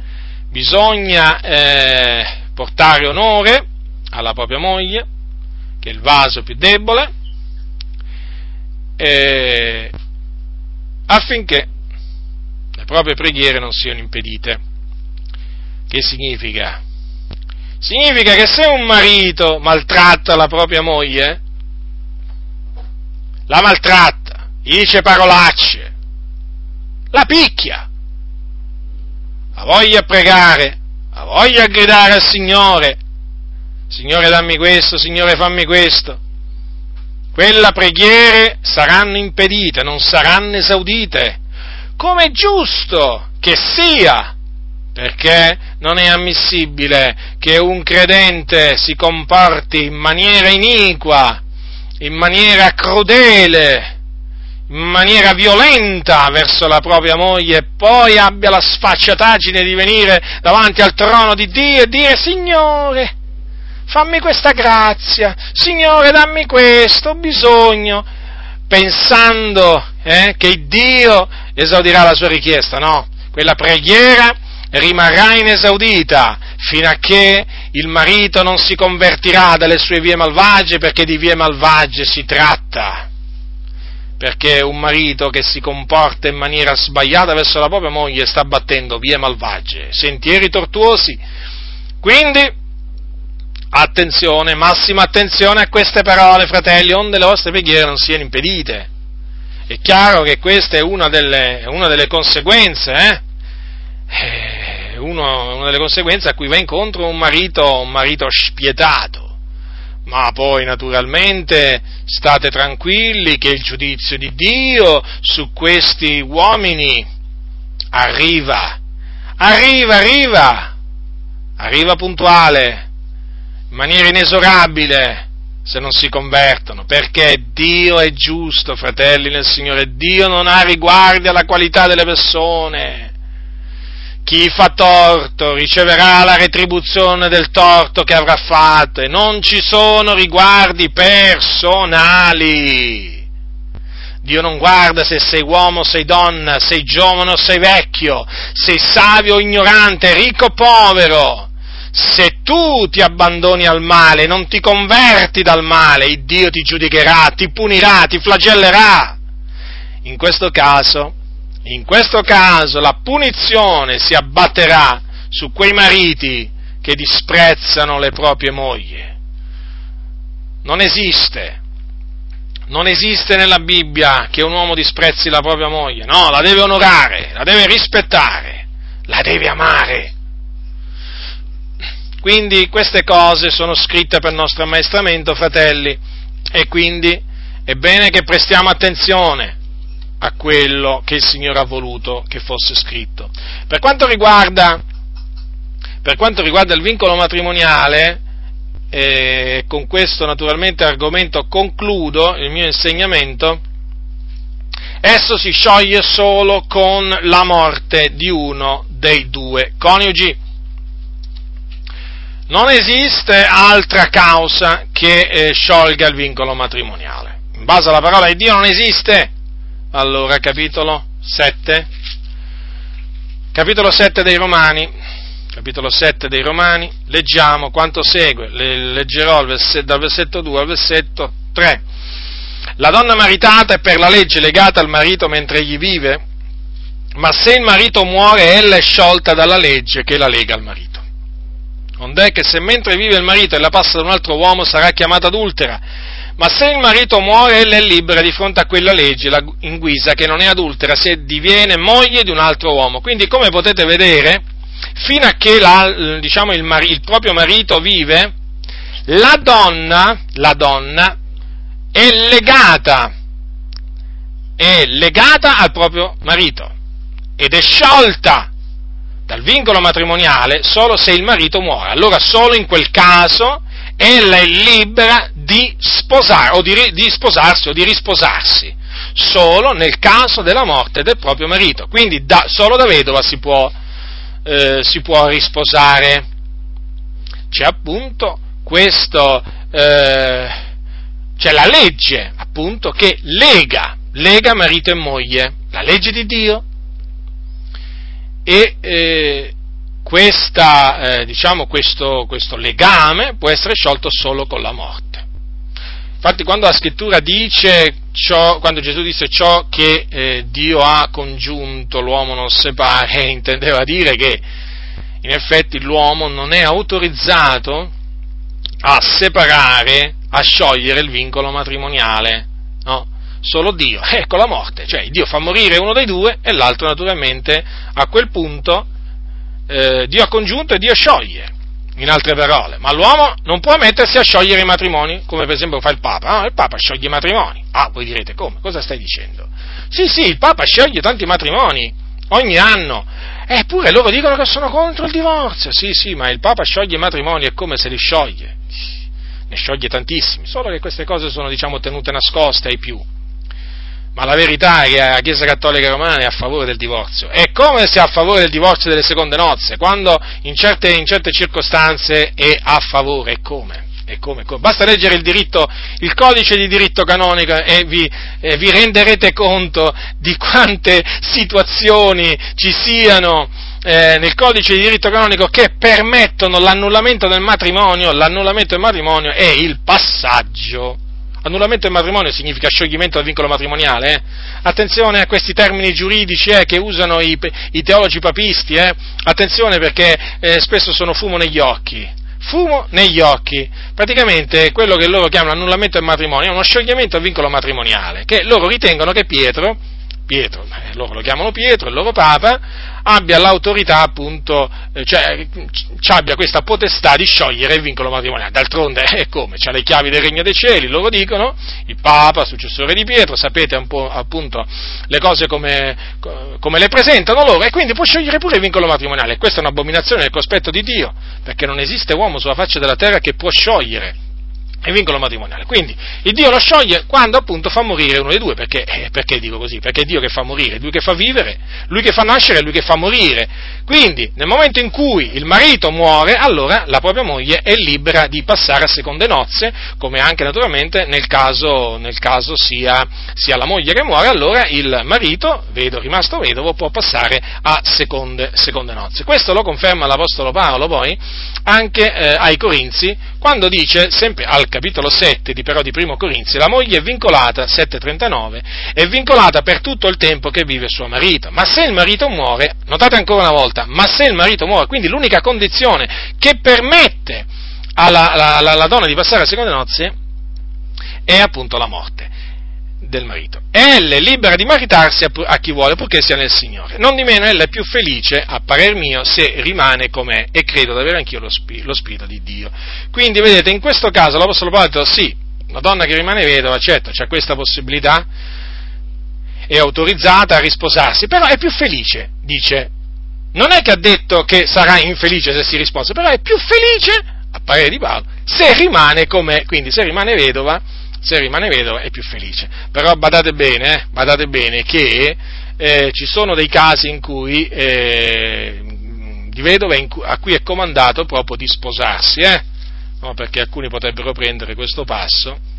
bisogna eh, portare onore alla propria moglie, che è il vaso più debole, eh, affinché le proprie preghiere non siano impedite. Che significa? Significa che se un marito maltratta la propria moglie, la maltratta, gli dice parolacce, la picchia, ha voglia pregare, ha voglia gridare al Signore, Signore dammi questo, Signore fammi questo, quelle preghiere saranno impedite, non saranno esaudite, come è giusto che sia, perché non è ammissibile che un credente si comporti in maniera iniqua, in maniera crudele, in maniera violenta verso la propria moglie e poi abbia la sfacciataggine di venire davanti al trono di Dio e dire Signore, fammi questa grazia, Signore dammi questo, ho bisogno, pensando eh, che Dio esaudirà la sua richiesta, no, quella preghiera rimarrà inesaudita fino a che il marito non si convertirà dalle sue vie malvagie perché di vie malvagie si tratta perché un marito che si comporta in maniera sbagliata verso la propria moglie sta battendo vie malvagie, sentieri tortuosi. Quindi, attenzione, massima attenzione a queste parole, fratelli, onde le vostre preghiere non siano impedite. È chiaro che questa è una delle, una delle conseguenze, eh? Uno, una delle conseguenze a cui va incontro un marito, un marito spietato. Ma poi naturalmente state tranquilli che il giudizio di Dio su questi uomini arriva, arriva, arriva, arriva puntuale, in maniera inesorabile, se non si convertono, perché Dio è giusto, fratelli nel Signore, Dio non ha riguardi alla qualità delle persone chi fa torto riceverà la retribuzione del torto che avrà fatto e non ci sono riguardi personali. Dio non guarda se sei uomo o sei donna, sei giovane o sei vecchio, sei savio o ignorante, ricco o povero. Se tu ti abbandoni al male, non ti converti dal male, il Dio ti giudicherà, ti punirà, ti flagellerà. In questo caso, in questo caso la punizione si abbatterà su quei mariti che disprezzano le proprie mogli. Non esiste, non esiste nella Bibbia che un uomo disprezzi la propria moglie, no, la deve onorare, la deve rispettare, la deve amare. Quindi queste cose sono scritte per nostro ammaestramento, fratelli, e quindi è bene che prestiamo attenzione a quello che il Signore ha voluto che fosse scritto. Per quanto riguarda, per quanto riguarda il vincolo matrimoniale, e con questo naturalmente argomento concludo il mio insegnamento, esso si scioglie solo con la morte di uno dei due coniugi. Non esiste altra causa che eh, sciolga il vincolo matrimoniale. In base alla parola di Dio non esiste. Allora, capitolo 7. Capitolo 7 dei Romani capitolo 7 dei Romani, leggiamo quanto segue, leggerò dal versetto 2 al versetto 3. La donna maritata è per la legge legata al marito mentre egli vive, ma se il marito muore ella è sciolta dalla legge che la lega al marito. Ond'è che se mentre vive il marito e la passa da un altro uomo sarà chiamata adultera, ma se il marito muore ella è libera di fronte a quella legge in guisa che non è adultera se diviene moglie di un altro uomo. Quindi come potete vedere, fino a che la, diciamo, il, mari, il, proprio marito vive, la donna, la donna è legata, è legata al proprio marito ed è sciolta dal vincolo matrimoniale solo se il marito muore. Allora solo in quel caso ella è libera di sposare o di, di sposarsi o di risposarsi, solo nel caso della morte del proprio marito. Quindi da, solo da vedova si può eh, si può risposare. C'è appunto questo, eh, c'è la legge appunto che lega, lega marito e moglie, la legge di Dio. E eh, questa, eh, diciamo, questo, questo legame può essere sciolto solo con la morte. Infatti quando la scrittura dice, ciò, quando Gesù disse ciò che eh, Dio ha congiunto, l'uomo non separe, [LAUGHS] intendeva dire che in effetti l'uomo non è autorizzato a separare, a sciogliere il vincolo matrimoniale, no? Solo Dio, ecco la morte, cioè Dio fa morire uno dei due e l'altro naturalmente a quel punto eh, Dio ha congiunto e Dio scioglie in altre parole, ma l'uomo non può mettersi a sciogliere i matrimoni, come per esempio fa il Papa. No, il Papa scioglie i matrimoni. Ah, voi direte come? Cosa stai dicendo? Sì, sì, il Papa scioglie tanti matrimoni ogni anno. Eppure loro dicono che sono contro il divorzio. Sì, sì, ma il Papa scioglie i matrimoni e come se li scioglie? Ne scioglie tantissimi, solo che queste cose sono, diciamo, tenute nascoste ai più ma la verità è che la Chiesa Cattolica Romana è a favore del divorzio. È come se è a favore del divorzio delle seconde nozze, quando in certe, in certe circostanze è a favore. E come? E come? Basta leggere il, diritto, il codice di diritto canonico e vi, eh, vi renderete conto di quante situazioni ci siano eh, nel codice di diritto canonico che permettono l'annullamento del matrimonio. L'annullamento del matrimonio è il passaggio Annullamento del matrimonio significa scioglimento del vincolo matrimoniale. Eh? Attenzione a questi termini giuridici eh, che usano i, i, teologi papisti. Eh? Attenzione perché eh, spesso sono fumo negli occhi. Fumo negli occhi. Praticamente quello che loro chiamano annullamento del matrimonio è uno scioglimento del vincolo matrimoniale, che loro ritengono che Pietro Pietro, eh, loro lo chiamano Pietro, il loro Papa, abbia l'autorità appunto, eh, cioè abbia questa potestà di sciogliere il vincolo matrimoniale. D'altronde è eh, come? C'ha le chiavi del regno dei cieli, loro dicono, il Papa, successore di Pietro, sapete un po' appunto le cose come, come le presentano loro, e quindi può sciogliere pure il vincolo matrimoniale. Questa è un'abominazione nel cospetto di Dio, perché non esiste uomo sulla faccia della terra che può sciogliere il vincolo matrimoniale. Quindi il Dio lo scioglie quando appunto fa morire uno dei due, perché, eh, perché dico così? Perché è Dio che fa morire, lui che fa vivere, lui che fa nascere e lui che fa morire. Quindi nel momento in cui il marito muore, allora la propria moglie è libera di passare a seconde nozze, come anche naturalmente nel caso, nel caso sia, sia, la moglie che muore, allora il marito, vedo, rimasto vedovo, può passare a seconde, seconde nozze. Questo lo conferma l'Apostolo Paolo poi anche eh, ai Corinzi, quando dice, sempre al capitolo 7 di, però di Primo Corinzi, la moglie è vincolata, 739, è vincolata per tutto il tempo che vive suo marito, ma se il marito muore, notate ancora una volta, ma se il marito muore, quindi l'unica condizione che permette alla, alla, alla donna di passare a seconde nozze è appunto la morte del marito. Ella è libera di maritarsi a, chi vuole, purché sia nel Signore. Non di meno, ella è più felice, a parer mio, se rimane com'è, e credo di avere anch'io lo, spi, lo, Spirito di Dio. Quindi, vedete, in questo caso l'Apostolo Paolo ha detto, sì, una donna che rimane vedova, certo, c'è questa possibilità, è autorizzata a risposarsi, però è più felice, dice. Non è che ha detto che sarà infelice se si risposa, però è più felice, a parere di Paolo, se rimane com'è, quindi se rimane vedova, se rimane vedova è più felice. Però badate bene, eh, badate bene che eh, ci sono dei casi in cui eh, di vedove a cui è comandato proprio di sposarsi, eh? no, perché alcuni potrebbero prendere questo passo.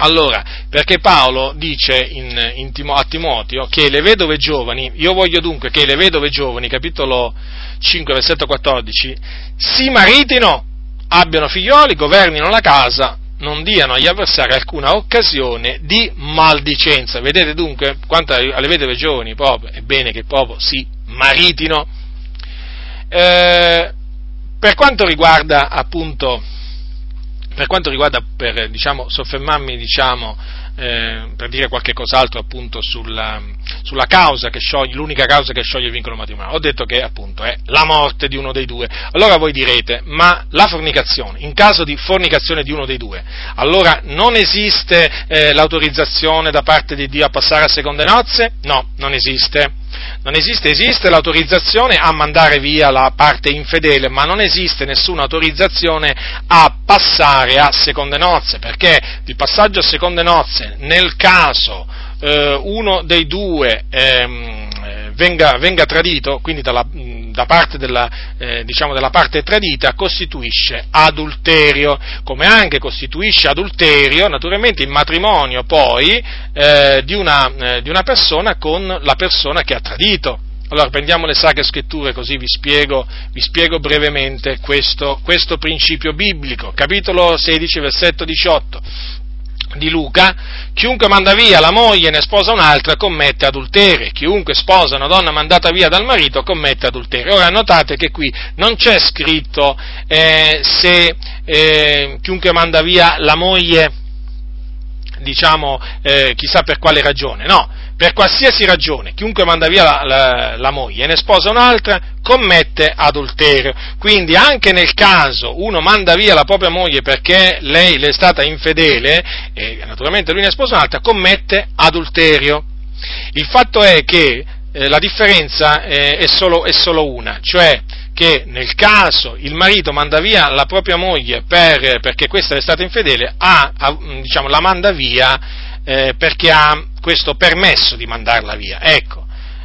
Allora, perché Paolo dice in, in Timo, a Timoteo che le vedove giovani, io voglio dunque che le vedove giovani, capitolo 5, versetto 14, si maritino, abbiano figlioli, governino la casa, non diano agli avversari alcuna occasione di maldicenza. Vedete dunque, quanto alle vedove giovani, proprio, è bene che proprio si maritino. Eh, per quanto riguarda appunto, per quanto riguarda, per diciamo, soffermarmi diciamo, eh, per dire qualche cos'altro appunto sulla, sulla causa scioglie, l'unica causa che scioglie il vincolo matrimoniale. Ho detto che appunto è la morte di uno dei due. Allora voi direte, ma la fornicazione, in caso di fornicazione di uno dei due, allora non esiste eh, l'autorizzazione da parte di Dio a passare a seconde nozze? No, non esiste. Non esiste, esiste l'autorizzazione a mandare via la parte infedele, ma non esiste nessuna autorizzazione a passare a seconde nozze, perché il passaggio a seconde nozze nel caso eh, uno dei due ehm, venga, venga, tradito, quindi dalla, da parte della, eh, diciamo della parte tradita, costituisce adulterio, come anche costituisce adulterio naturalmente il matrimonio poi eh, di, una, eh, di una persona con la persona che ha tradito. Allora prendiamo le sacre scritture così vi spiego, vi spiego brevemente questo, questo principio biblico. Capitolo 16, versetto 18 di Luca, chiunque manda via la moglie e ne sposa un'altra commette adulterio, chiunque sposa una donna mandata via dal marito commette adulterio. Ora notate che qui non c'è scritto eh, se eh, chiunque manda via la moglie, diciamo, eh, chissà per quale ragione, no, per qualsiasi ragione, chiunque manda via la, la, la, moglie e ne sposa un'altra, commette adulterio. Quindi anche nel caso uno manda via la propria moglie perché lei le è stata infedele, e naturalmente lui ne sposa un'altra, commette adulterio. Il fatto è che eh, la differenza eh, è, solo, è solo una, cioè che nel caso il marito manda via la propria moglie per, perché questa è stata infedele, ha, ha, diciamo, la manda via eh, perché ha questo permesso di mandarla via. Ecco.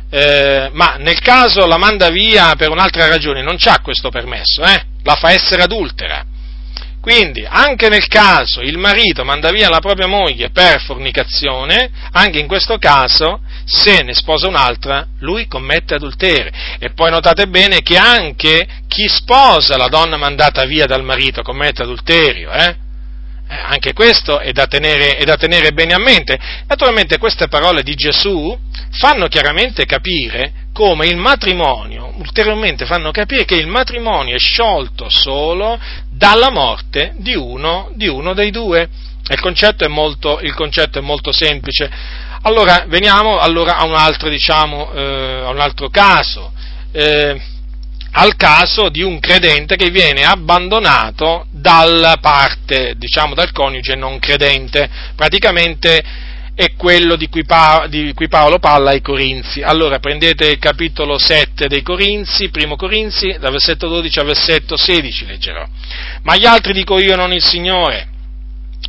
Eh, ma nel caso la manda via per un'altra ragione, non c'ha questo permesso, eh? la fa essere adultera. Quindi, anche nel caso il marito manda via la propria moglie per fornicazione, anche in questo caso, se ne sposa un'altra, lui commette adulterio. E poi notate bene che anche chi sposa la donna mandata via dal marito commette adulterio, eh? Anche questo è da, tenere, è da, tenere, bene a mente. Naturalmente queste parole di Gesù fanno chiaramente capire come il matrimonio, ulteriormente fanno capire che il matrimonio è sciolto solo dalla morte di uno, di uno dei due. Il concetto, molto, il concetto, è molto, semplice. Allora, veniamo allora a un altro, diciamo, eh, a un altro caso. Eh, al caso di un credente che viene abbandonato dalla parte, diciamo, dal coniuge non credente. Praticamente è quello di cui, pa- di cui, Paolo parla ai Corinzi. Allora prendete il capitolo 7 dei Corinzi, primo Corinzi, dal versetto 12 al versetto 16 leggerò. Ma gli altri dico io, non il Signore.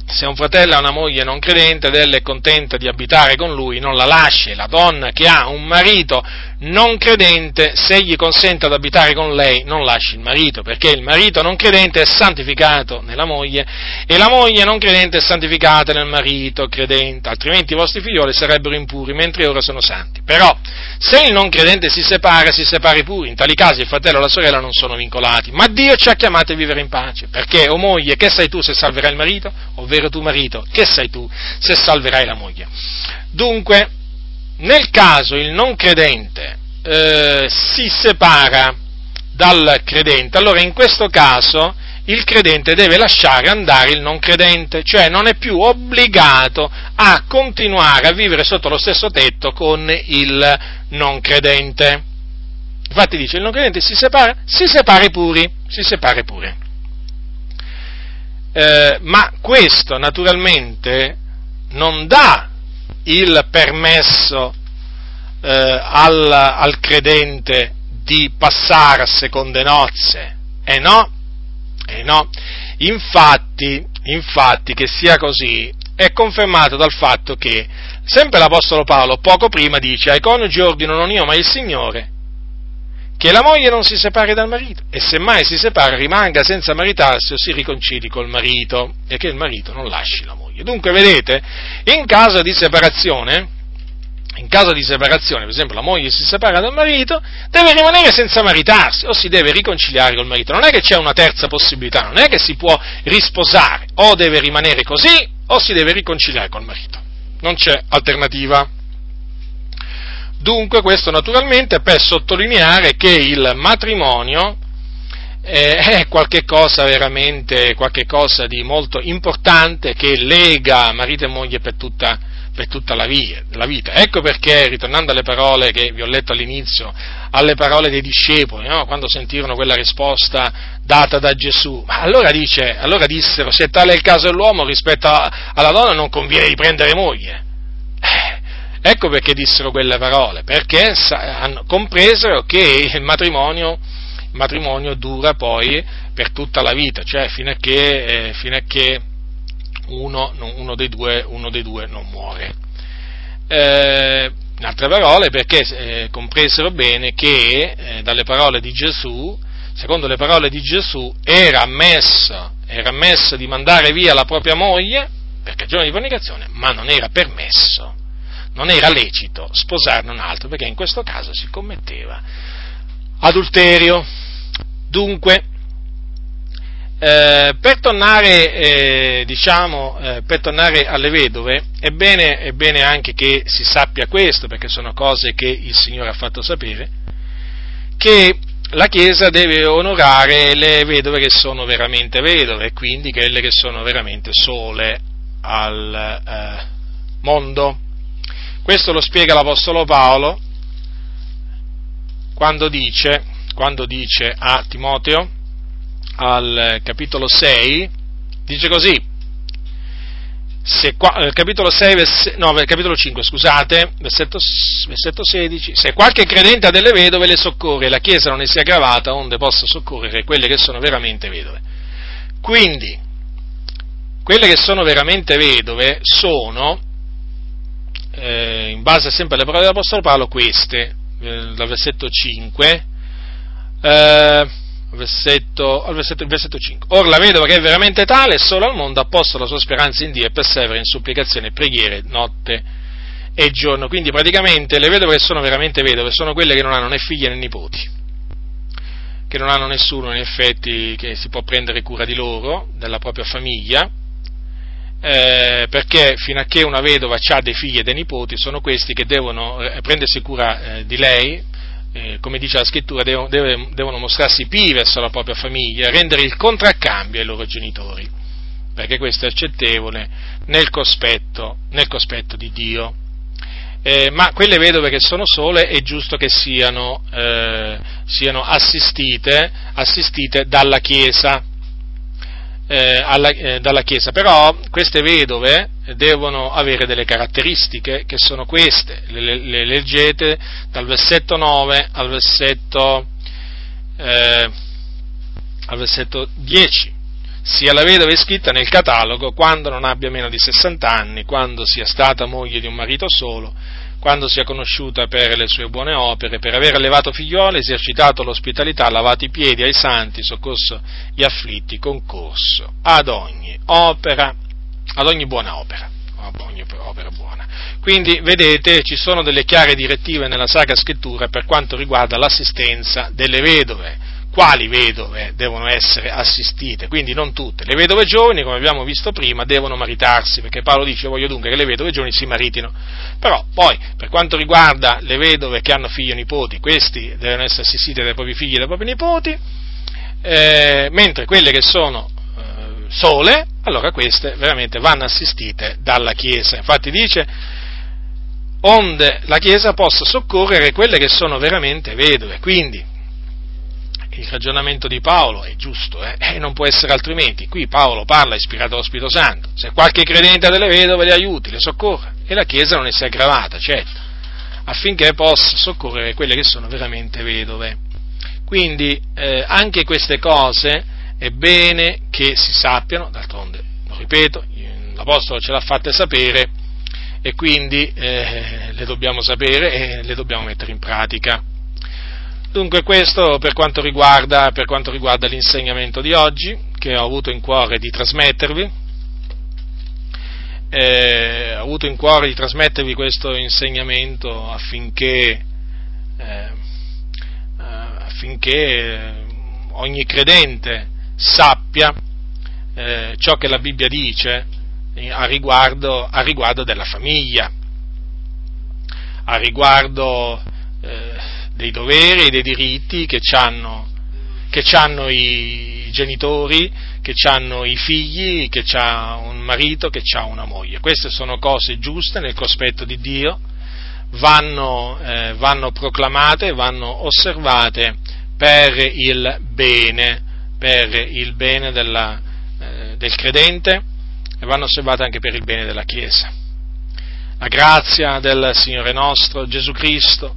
Se un fratello ha una moglie non credente ed ella è contenta di abitare con lui, non la lasci. La donna che ha un marito non credente, se gli consente di abitare con lei, non lasci il marito, perché il marito non credente è santificato nella moglie e la moglie non credente è santificata nel marito credente, altrimenti i vostri figlioli sarebbero impuri, mentre ora sono santi. Però, se il non credente si separa, si separi pure. In tali casi il fratello e la sorella non sono vincolati, ma Dio ci ha chiamati a vivere in pace, perché, o moglie, che sai tu se salverai il marito? Ovvero tu marito, che sai tu se salverai la moglie? Dunque, nel caso il non credente eh, si separa dal credente, allora in questo caso il credente deve lasciare andare il non credente, cioè non è più obbligato a continuare a vivere sotto lo stesso tetto con il non credente. Infatti dice il non credente si separa, si separi pure, si separi pure. Eh, ma questo naturalmente non dà il permesso eh, al, al, credente di passare a seconde nozze. Eh no, e no. Infatti, infatti, che sia così è confermato dal fatto che sempre l'Apostolo Paolo poco prima dice ai coniugi ordino non io ma il Signore che la moglie non si separi dal marito e se mai si separa rimanga senza maritarsi o si riconcili col marito e che il marito non lasci la moglie. Dunque vedete, in caso di separazione, in caso di separazione, per esempio la moglie si separa dal marito, deve rimanere senza maritarsi o si deve riconciliare col marito. Non è che c'è una terza possibilità, non è che si può risposare, o deve rimanere così o si deve riconciliare col marito. Non c'è alternativa. Dunque questo naturalmente per sottolineare che il matrimonio eh, [LAUGHS] è qualcosa veramente, qualche cosa di molto importante che lega marito e moglie per tutta, per tutta la, via, la, vita. Ecco perché, ritornando alle parole che vi ho letto all'inizio, alle parole dei discepoli, no? quando sentirono quella risposta data da Gesù, allora, dice, allora dissero, se tale è il caso dell'uomo rispetto alla donna non conviene di prendere moglie. Ecco perché dissero quelle parole, perché compresero che il matrimonio, il matrimonio, dura poi per tutta la vita, cioè fino a che, eh, fino a che uno, uno, dei due, uno, dei due, non muore. Eh, in altre parole, perché eh, compresero bene che eh, dalle parole di Gesù, secondo le parole di Gesù, era ammesso, era ammesso di mandare via la propria moglie per cagione di fornicazione, ma non era permesso, non era lecito sposarne un altro, perché in questo caso si commetteva adulterio. Dunque, eh, per, tornare, eh, diciamo, eh, per, tornare, alle vedove, è bene, è bene, anche che si sappia questo, perché sono cose che il Signore ha fatto sapere, che la Chiesa deve onorare le vedove che sono veramente vedove, e quindi quelle che sono veramente sole al eh, mondo. Questo lo spiega l'Apostolo Paolo quando dice, quando dice a Timoteo, al capitolo 6, dice così, se, eh, capitolo, 6, vers, no, capitolo 5, scusate, versetto, versetto 16, se qualche credente ha delle vedove le soccorre, la Chiesa non ne sia gravata, onde possa soccorrere quelle che sono veramente vedove. Quindi, quelle che sono veramente vedove sono, eh, in base sempre alle parole dell'Apostolo Paolo, queste, eh, dal versetto 5, eh, versetto, al versetto, versetto 5. Or la vedova che è veramente tale, solo al mondo, ha posto la sua speranza in Dio e persevera in supplicazione e preghiere notte e giorno. Quindi praticamente le vedove che sono veramente vedove sono quelle che non hanno né figli né nipoti, che non hanno nessuno in effetti che si può prendere cura di loro, della propria famiglia, eh, perché fino a che una vedova ha dei figli e dei nipoti, sono questi che devono eh, prendersi cura eh, di lei, eh, come dice la scrittura, devono, devono mostrarsi pivi verso la propria famiglia, rendere il contraccambio ai loro genitori, perché questo è accettevole nel cospetto, nel cospetto di Dio. Eh, ma quelle vedove che sono sole è giusto che siano, eh, siano assistite, assistite dalla Chiesa, eh, alla, eh, dalla Chiesa, però queste vedove devono avere delle caratteristiche che sono queste, le, le leggete dal versetto 9 al versetto, eh, al versetto 10. sia la vedova iscritta nel catalogo quando non abbia meno di 60 anni, quando sia stata moglie di un marito solo, quando sia conosciuta per le sue buone opere, per aver allevato figlioli, esercitato l'ospitalità, lavato i piedi ai santi, soccorso gli afflitti, concorso ad ogni opera, ad ogni buona opera, ogni opera buona. Quindi, vedete, ci sono delle chiare direttive nella Sacra Scrittura per quanto riguarda l'assistenza delle vedove, quali vedove devono essere assistite, quindi non tutte. Le vedove giovani, come abbiamo visto prima, devono maritarsi, perché Paolo dice voglio dunque che le vedove giovani si maritino. Però poi, per quanto riguarda le vedove che hanno figli o nipoti, questi devono essere assistiti dai propri figli e dai propri nipoti, eh, mentre quelle che sono eh, sole, allora queste veramente vanno assistite dalla Chiesa. Infatti dice onde la Chiesa possa soccorrere quelle che sono veramente vedove. Quindi, il ragionamento di Paolo è giusto, eh? e non può essere altrimenti. Qui Paolo parla ispirato dallo Spirito Santo. Se qualche credente ha delle vedove, le aiuti, le soccorra. E la Chiesa non ne sia aggravata, certo, affinché possa soccorrere quelle che sono veramente vedove. Quindi eh, anche queste cose è bene che si sappiano, d'altronde, lo ripeto, l'Apostolo ce l'ha fatte sapere e quindi eh, le dobbiamo sapere e le dobbiamo mettere in pratica. Dunque questo per quanto, riguarda, per quanto riguarda l'insegnamento di oggi, che ho avuto in cuore di trasmettervi, eh, ho avuto in cuore di trasmettervi questo insegnamento affinché, eh, affinché ogni credente sappia eh, ciò che la Bibbia dice a riguardo, a riguardo della famiglia, a riguardo eh, dei doveri e dei diritti che hanno, che hanno i genitori, che hanno i figli, che ha un marito, che ha una moglie. Queste sono cose giuste nel cospetto di Dio, vanno, eh, vanno proclamate, vanno osservate per il bene, per il bene della, eh, del credente e vanno osservate anche per il bene della Chiesa. La grazia del Signore nostro Gesù Cristo